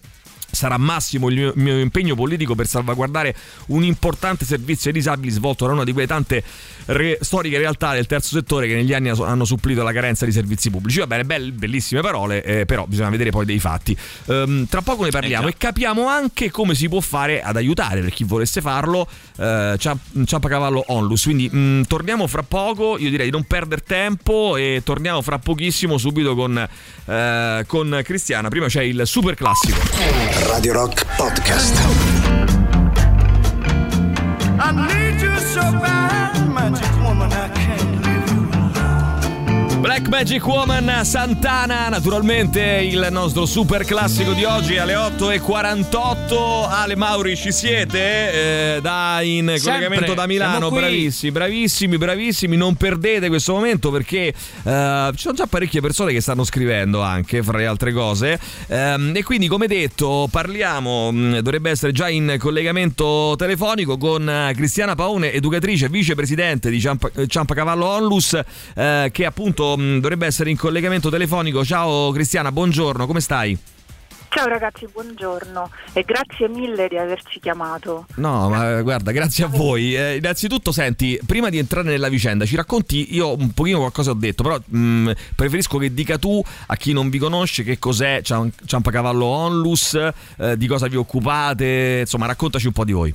sarà massimo il mio, mio impegno politico per salvaguardare un importante servizio ai disabili svolto da una di quelle tante re- storiche realtà del terzo settore che negli anni ha- hanno supplito la carenza di servizi pubblici. Va bene, belle- bellissime parole, eh, però bisogna vedere poi dei fatti. Ehm, tra poco ne parliamo Eh e capiamo anche come si può fare ad aiutare per chi volesse farlo. Eh, Ciamp- Ciampacavallo Onlus. Quindi mh, torniamo fra poco. Io direi di non perdere tempo e torniamo fra pochissimo subito con, eh, con Cristiana. Prima c'è il super classico. Radio Rock Podcast. I need you so bad, Black Magic Woman Santana, naturalmente il nostro super classico di oggi alle 8.48. Ale Mauri, ci siete? Eh, da in Sempre, collegamento da Milano, bravissimi, bravissimi, bravissimi. Non perdete questo momento perché eh, ci sono già parecchie persone che stanno scrivendo anche, fra le altre cose. Ehm, e quindi, come detto, parliamo, mh, dovrebbe essere già in collegamento telefonico con eh, Cristiana Paone, educatrice, vicepresidente di Ciampa, eh, Ciampacavallo Onlus, eh, che appunto mh, dovrebbe essere in collegamento telefonico. Ciao Cristiana, buongiorno, come stai? Ciao ragazzi, buongiorno e grazie mille di averci chiamato. No, ma eh, guarda, grazie a voi. Eh, innanzitutto, senti, prima di entrare nella vicenda, ci racconti, io un pochino qualcosa ho detto, però mh, preferisco che dica tu a chi non vi conosce che cos'è Ciam- Ciampacavallo Onlus, eh, di cosa vi occupate, insomma, raccontaci un po' di voi.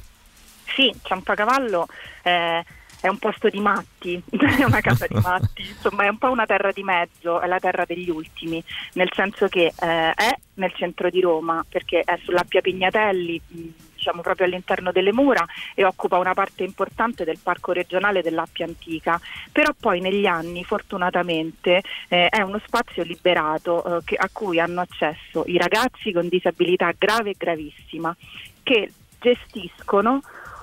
Sì, Ciampacavallo eh, è un posto di matti, è una casa di matti, insomma è un po' una terra di mezzo, è la terra degli ultimi, nel senso che eh, è nel centro di Roma, perché è sull'Appia Pignatelli, diciamo proprio all'interno delle mura e occupa una parte importante del parco regionale dell'Appia Antica, però poi negli anni fortunatamente eh, è uno spazio liberato eh, che- a cui hanno accesso i ragazzi con disabilità grave e gravissima che gestiscono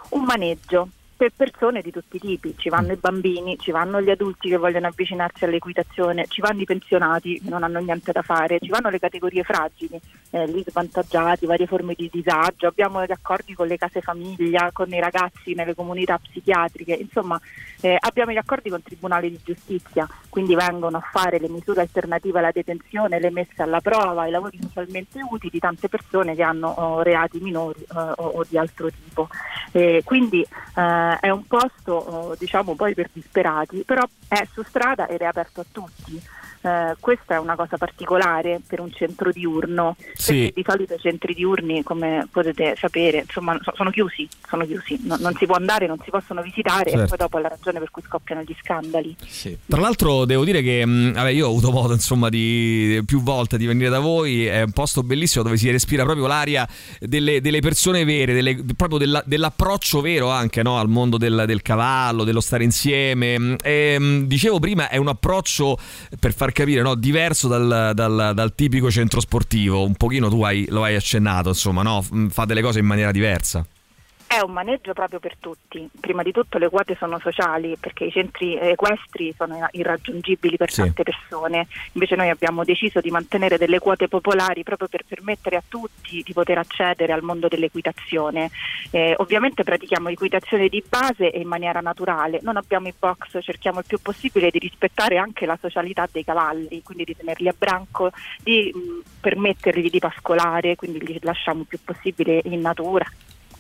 un maneggio per persone di tutti i tipi, ci vanno i bambini, ci vanno gli adulti che vogliono avvicinarsi all'equitazione, ci vanno i pensionati che non hanno niente da fare, ci vanno le categorie fragili, eh, gli svantaggiati, varie forme di disagio, abbiamo gli accordi con le case famiglia, con i ragazzi nelle comunità psichiatriche, insomma eh, abbiamo gli accordi con tribunali di giustizia, quindi vengono a fare le misure alternative alla detenzione, le messe alla prova, i lavori socialmente utili di tante persone che hanno oh, reati minori eh, o, o di altro tipo. Eh, quindi eh, è un posto oh, diciamo poi per disperati, però è su strada ed è aperto a tutti. Eh, questa è una cosa particolare per un centro diurno, Sì. perché di solito i centri diurni, come potete sapere, insomma, so- sono chiusi, sono chiusi, no- non si può andare, non si possono visitare e Certo. poi dopo è la ragione per cui scoppiano gli scandali. Tra l'altro devo dire che mh, vabbè, io ho avuto modo insomma di più volte di venire da voi, è un posto bellissimo dove si respira proprio l'aria delle, delle persone vere, delle- proprio della- dell'approccio vero anche no, al mondo del, del cavallo, dello stare insieme. Mh, E, mh, dicevo prima è un approccio per far capire no, diverso dal, dal- dal tipico centro sportivo, un pochino tu hai- lo hai accennato, insomma, no? Fa delle cose in maniera diversa. È un maneggio proprio per tutti. Prima di tutto le quote sono sociali perché i centri equestri sono irraggiungibili per Sì. tante persone. Invece noi abbiamo deciso di mantenere delle quote popolari proprio per permettere a tutti di poter accedere al mondo dell'equitazione. Eh, ovviamente pratichiamo equitazione di base e in maniera naturale. Non abbiamo i box, cerchiamo il più possibile di rispettare anche la socialità dei cavalli, quindi di tenerli a branco, di mh, permettergli di pascolare, quindi li lasciamo il più possibile in natura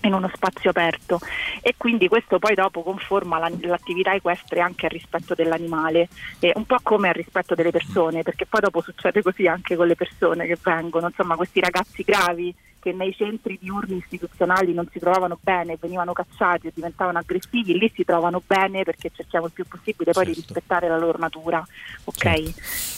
in uno spazio aperto. E quindi questo poi dopo conforma la- l'attività equestre anche al rispetto dell'animale, eh, un po' come al rispetto delle persone, perché poi dopo succede così anche con le persone che vengono, insomma questi ragazzi gravi che nei centri diurni istituzionali non si trovavano bene, venivano cacciati e diventavano aggressivi, lì si trovano bene perché cerchiamo il più possibile poi di rispettare la loro natura, ok?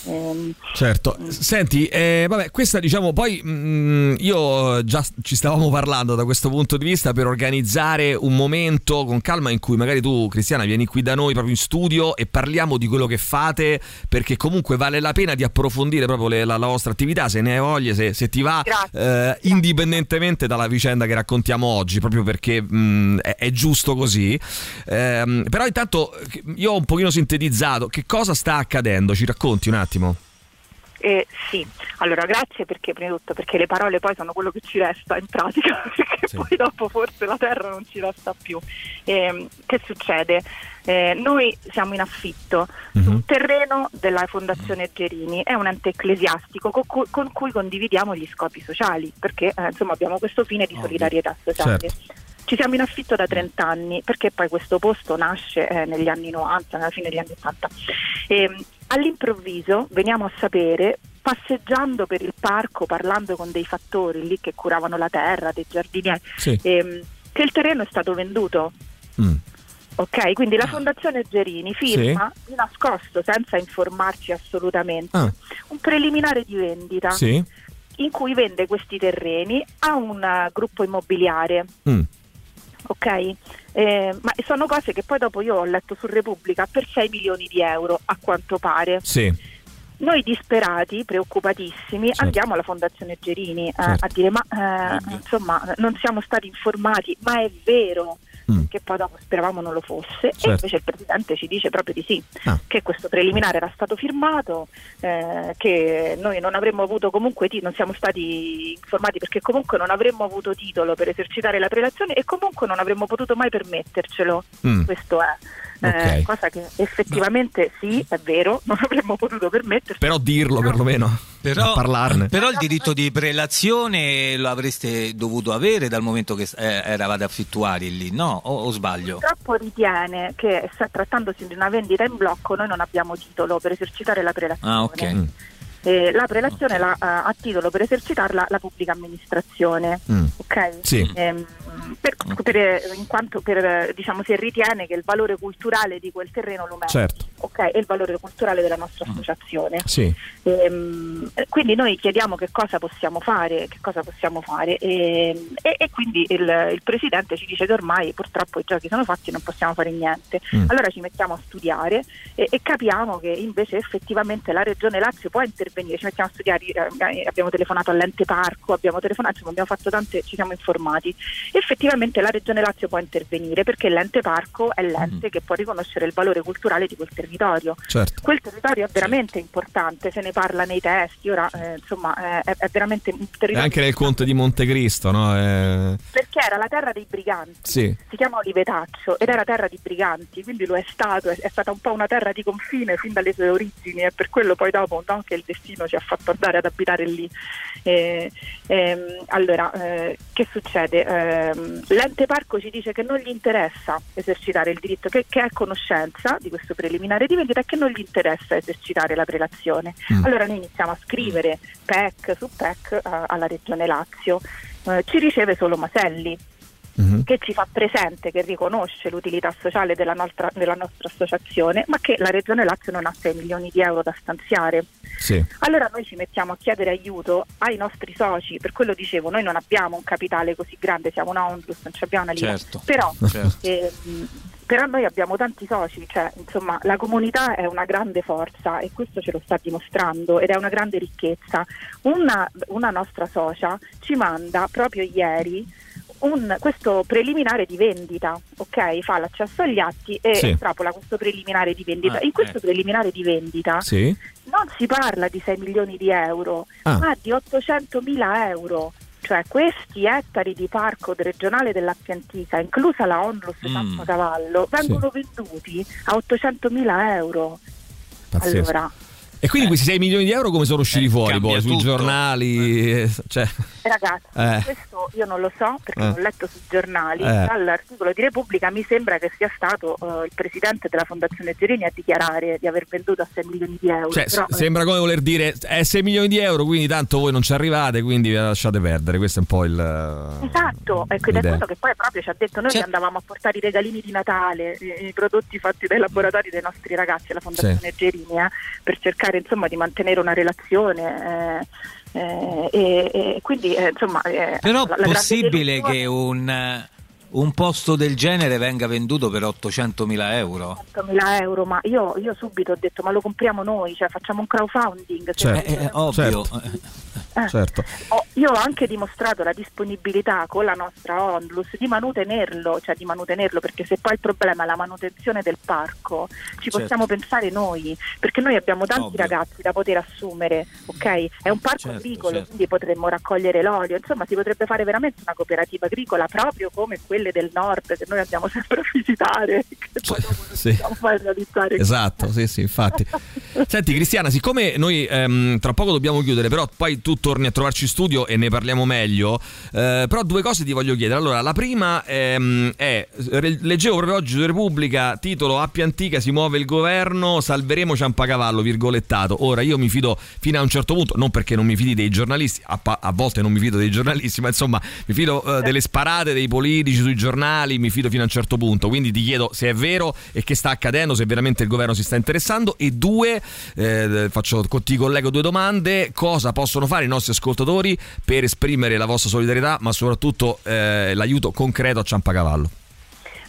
Ehm, Certo, senti, eh, vabbè, questa diciamo poi mh, io già ci stavamo parlando da questo punto di vista per organizzare un momento con calma in cui magari tu Cristiana vieni qui da noi proprio in studio e parliamo di quello che fate perché comunque vale la pena di approfondire proprio le- la, la vostra attività se ne hai voglia, se, se ti va, eh, indipendentemente dalla vicenda che raccontiamo oggi, proprio perché mh, è, è giusto così. Ehm, però intanto io ho un pochino sintetizzato che cosa sta accadendo, ci racconti un attimo? Eh, sì, allora grazie perché prima di tutto perché le parole poi sono quello che ci resta in pratica, perché poi dopo forse la terra non ci resta più. Eh, che succede? Eh, noi siamo in affitto su un terreno della Fondazione Gerini, è un ente ecclesiastico con cui, con cui condividiamo gli scopi sociali, perché eh, insomma abbiamo questo fine di solidarietà sociale. Certo. Ci siamo in affitto da 30 anni perché poi questo posto nasce eh, negli anni 90, nella fine degli anni 80. E, all'improvviso veniamo a sapere, passeggiando per il parco, parlando con dei fattori lì che curavano la terra, dei giardinieri, Sì. ehm, che il terreno è stato venduto. Mm. Ok, quindi la Fondazione Gerini firma di nascosto, senza informarci assolutamente, Ah. un preliminare di vendita Sì. in cui vende questi terreni a un eh, gruppo immobiliare. Mm. Ok? Eh, ma sono cose che poi dopo io ho letto su Repubblica per 6 milioni di euro, a quanto pare. Sì. Noi disperati, preoccupatissimi, Certo. andiamo alla Fondazione Gerini eh, Certo. a dire ma eh, insomma non siamo stati informati, ma è vero Mm. che poi dopo speravamo non lo fosse e Certo. invece il Presidente ci dice proprio di sì, Ah. che questo preliminare era stato firmato, eh, che noi non avremmo avuto comunque, non siamo stati informati perché comunque non avremmo avuto titolo per esercitare la prelazione e comunque non avremmo potuto mai permettercelo, Mm. questo è. Eh, Ok. cosa che effettivamente sì, è vero, non avremmo potuto permetterci. Però dirlo perlomeno. Però, a parlarne. però il diritto di prelazione lo avreste dovuto avere dal momento che eh, eravate affittuari lì, no? O, o sbaglio? Purtroppo ritiene che sta trattandosi di una vendita in blocco, noi non abbiamo titolo per esercitare la prelazione. Ah, ok. Mm. Eh, la prelazione la, ha ha titolo per esercitarla la pubblica amministrazione. Mm. Ok? Sì. Ehm, per, per- in quanto per, diciamo, si ritiene che il valore culturale di quel terreno lo merita. Certo. Ok, è il valore culturale della nostra associazione. Sì. Ehm, quindi noi chiediamo che cosa possiamo fare, che cosa possiamo fare e, e- e quindi il, il Presidente ci dice che ormai purtroppo i giochi sono fatti e non possiamo fare niente. Mm. Allora ci mettiamo a studiare e, e capiamo che invece effettivamente la Regione Lazio può intervenire, ci mettiamo a studiare, eh, abbiamo telefonato all'ente parco, abbiamo telefonato, abbiamo fatto tante, ci siamo informati. Effettivamente la Regione Lazio può intervenire perché l'ente parco è l'ente che può riconoscere il valore culturale di quel territorio. Certo. Quel territorio è veramente importante, se ne parla nei testi, ora eh, insomma eh, è, è veramente un E territorio anche nel conte di Montecristo, no? Eh, perché era la terra dei briganti, Sì. si chiama Olivetaccio ed era terra di briganti, quindi lo è stato, è, è stata un po' una terra di confine fin dalle sue origini e per quello poi dopo no, che il destino ci ha fatto andare ad abitare lì. Eh, ehm, allora, eh, che succede? Ehm, l'ente parco ci dice che non gli interessa esercitare il diritto, che, che è a conoscenza di questo preliminare di vendita e che non gli interessa esercitare la prelazione. Mm. Allora noi iniziamo a scrivere PEC su PEC eh, alla Regione Lazio. Eh, ci riceve solo Maselli Mhm. che ci fa presente, che riconosce l'utilità sociale della nostra, della nostra associazione, ma che la Regione Lazio non ha 6 milioni di euro da stanziare. Sì. Allora noi ci mettiamo a chiedere aiuto ai nostri soci, per quello dicevo, noi non abbiamo un capitale così grande, siamo una Onlus, non abbiamo una lira, Certo. però, Certo. ehm, però noi abbiamo tanti soci, cioè insomma la comunità è una grande forza e questo ce lo sta dimostrando ed è una grande ricchezza. Una, una nostra socia ci manda proprio ieri un- questo preliminare di vendita, ok? Fa l'accesso agli atti e Sì. estrapola questo preliminare di vendita. Ah, In questo eh. preliminare di vendita Sì. non si parla di 6 milioni di euro, Ah. ma di 800 mila euro. Cioè questi ettari di parco regionale dell'Appia Antica, inclusa la Onlus Mm. Campocavallo, vengono venduti a 800 mila euro. Pazzesco. Allora, E quindi questi 6 milioni di euro come sono usciti fuori cambia poi sui tutto. giornali? eh, Cioè, ragazzi, Eh. questo io non lo so perché Eh. l'ho letto sui giornali. Eh. Dall'articolo di Repubblica mi sembra che sia stato eh, il presidente della Fondazione Gerini a dichiarare di aver venduto a 6 milioni di euro. cioè, Però, s- sembra come voler dire è 6 milioni di euro, quindi tanto voi non ci arrivate, quindi vi lasciate perdere. Questo è un po' il. Esatto, ecco, ed è quello che poi proprio ci ha detto, noi Cioè- che andavamo a portare i regalini di Natale, i, i prodotti fatti dai laboratori dei nostri ragazzi alla Fondazione Gerini, eh, per cercare insomma di mantenere una relazione. eh, eh, e, e quindi eh, insomma eh, Però grande possibile che un, eh, un posto del genere venga venduto per 800.000 euro? 100.000 euro, ma io, io subito ho detto ma lo compriamo noi, cioè facciamo un crowdfunding. Certo. Eh, eh, ovvio. Certo. Eh. certo. Ho- io ho anche dimostrato la disponibilità con la nostra Onlus di manutenerlo, cioè di manutenerlo, perché se poi il problema è la manutenzione del parco, ci Certo. possiamo pensare noi, perché noi abbiamo tanti Ovvio. ragazzi da poter assumere, ok? È un parco Certo, agricolo, certo. quindi potremmo raccogliere l'olio, insomma si potrebbe fare veramente una cooperativa agricola proprio come quelle del nord che noi andiamo sempre a visitare, che non Sì. a realizzare. Esatto, sì, sì, infatti. Senti, Cristiana, siccome noi ehm, tra poco dobbiamo chiudere, però poi tu torni a trovarci in studio e ne parliamo meglio. eh, però due cose ti voglio chiedere. Allora, la prima ehm, è: leggevo proprio oggi su Repubblica, titolo Appia Antica, si muove il governo, salveremo Ciampacavallo, virgolettato. Ora io mi fido fino a un certo punto, non perché non mi fidi dei giornalisti, a, pa- a volte non mi fido dei giornalisti, ma insomma mi fido eh, delle sparate dei politici sui giornali, mi fido fino a un certo punto. Quindi ti chiedo se è vero e che sta accadendo, se veramente il governo si sta interessando. E due, eh, faccio, ti collego due domande: cosa possono fare i nostri ascoltatori per esprimere la vostra solidarietà, ma soprattutto eh, l'aiuto concreto a Ciampacavallo?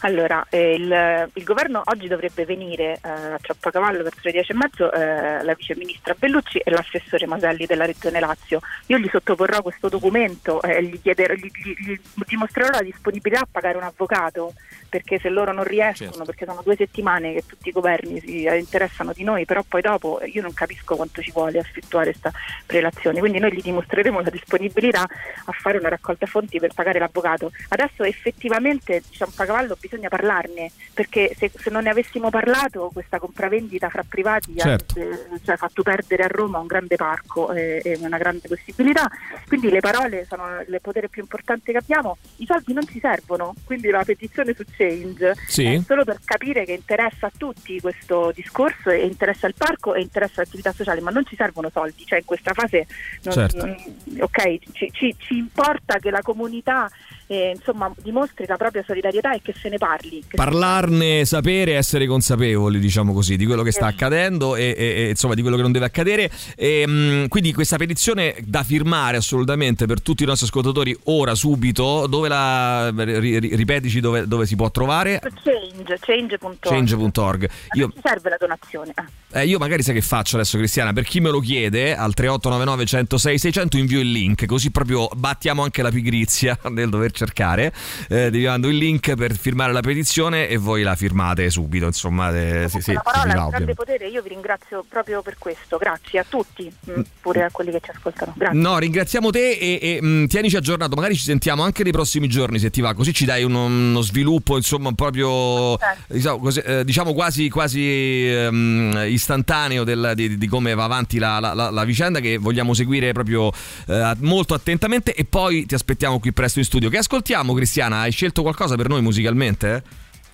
Allora, eh, il, il governo oggi dovrebbe venire eh, a Ciappacavallo verso le 10 e mezzo eh, la vice ministra Bellucci e l'assessore Maselli della Regione Lazio. Io gli sottoporrò questo documento e gli, gli- gli- gli dimostrerò la disponibilità a pagare un avvocato perché se loro non riescono, Certo. perché sono due settimane che tutti i governi si eh, interessano di noi, però poi dopo eh, io non capisco quanto ci vuole effettuare questa prelazione, quindi noi gli dimostreremo la disponibilità a fare una raccolta fonti per pagare l'avvocato. Adesso effettivamente Ciampacavallo bisogna parlarne, perché se, se non ne avessimo parlato questa compravendita fra privati Certo. avrebbe cioè, fatto perdere a Roma un grande parco e, e una grande possibilità, quindi le parole sono il potere più importante che abbiamo, i soldi non ci servono, quindi la petizione su Change Sì. è solo per capire che interessa a tutti questo discorso e interessa il parco e interessa l'attività sociale, ma non ci servono soldi, cioè in questa fase non- Certo. non- ok, ci, ci- ci importa che la comunità eh, insomma, dimostri la propria solidarietà e che se ne parli. Parlarne, sapere, essere consapevoli, diciamo così, di quello che sta accadendo e, e- e, insomma di quello che non deve accadere. E, mh, quindi questa petizione da firmare assolutamente per tutti i nostri ascoltatori ora, subito. Dove la ri- ri- ripetici dove, dove si può trovare? Change, change.org. Change.org. Io, ci serve la donazione. Ah. eh, io magari sai che faccio adesso, Cristiana? Per chi me lo chiede, al 3899 106 600 invio il link, così proprio battiamo anche la pigrizia del dover cercare. Eh, vi mando il link per firmare la petizione e voi la firmate subito. Insomma, eh, sì, sì, la parola è un grande potere, io vi ringrazio proprio per questo, grazie a tutti, mm, pure a quelli che ci ascoltano. Grazie. No, ringraziamo te e, e, mh, tienici aggiornato. Magari ci sentiamo anche nei prossimi giorni se ti va, così ci dai uno, uno sviluppo, insomma, proprio diciamo, così, eh, diciamo quasi, quasi ehm, istantaneo del- di, di come va avanti la, la- la- vicenda che vogliamo seguire proprio eh, molto attentamente. E poi ti aspettiamo qui presto in studio. Che ascoltiamo, Cristiana? Hai scelto qualcosa per noi musicalmente?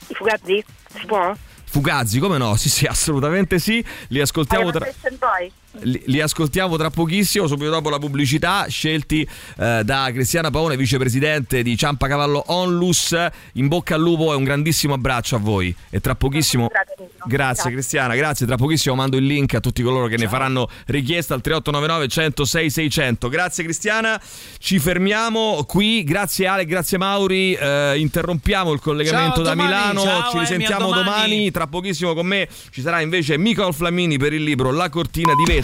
I fugazzi? Si può? Fugazzi, come no? Sì, sì, assolutamente sì. Li ascoltiamo tra. Boy. Li, li ascoltiamo tra pochissimo, subito dopo la pubblicità, scelti eh, da Cristiana Paone, vicepresidente di Ciampa Cavallo Onlus. In bocca al lupo e un grandissimo abbraccio a voi. E tra pochissimo. Grazie Cristiana, grazie. Tra pochissimo mando il link a tutti coloro che ne faranno richiesta al 3899 106 600. Grazie Cristiana. Ci fermiamo qui. Grazie Ale, grazie Mauri. Eh, interrompiamo il collegamento Ciao, da domani. Milano. Ciao, Ci risentiamo domani. domani. Tra pochissimo con me ci sarà invece Michael Flammini per il libro La cortina di vetro.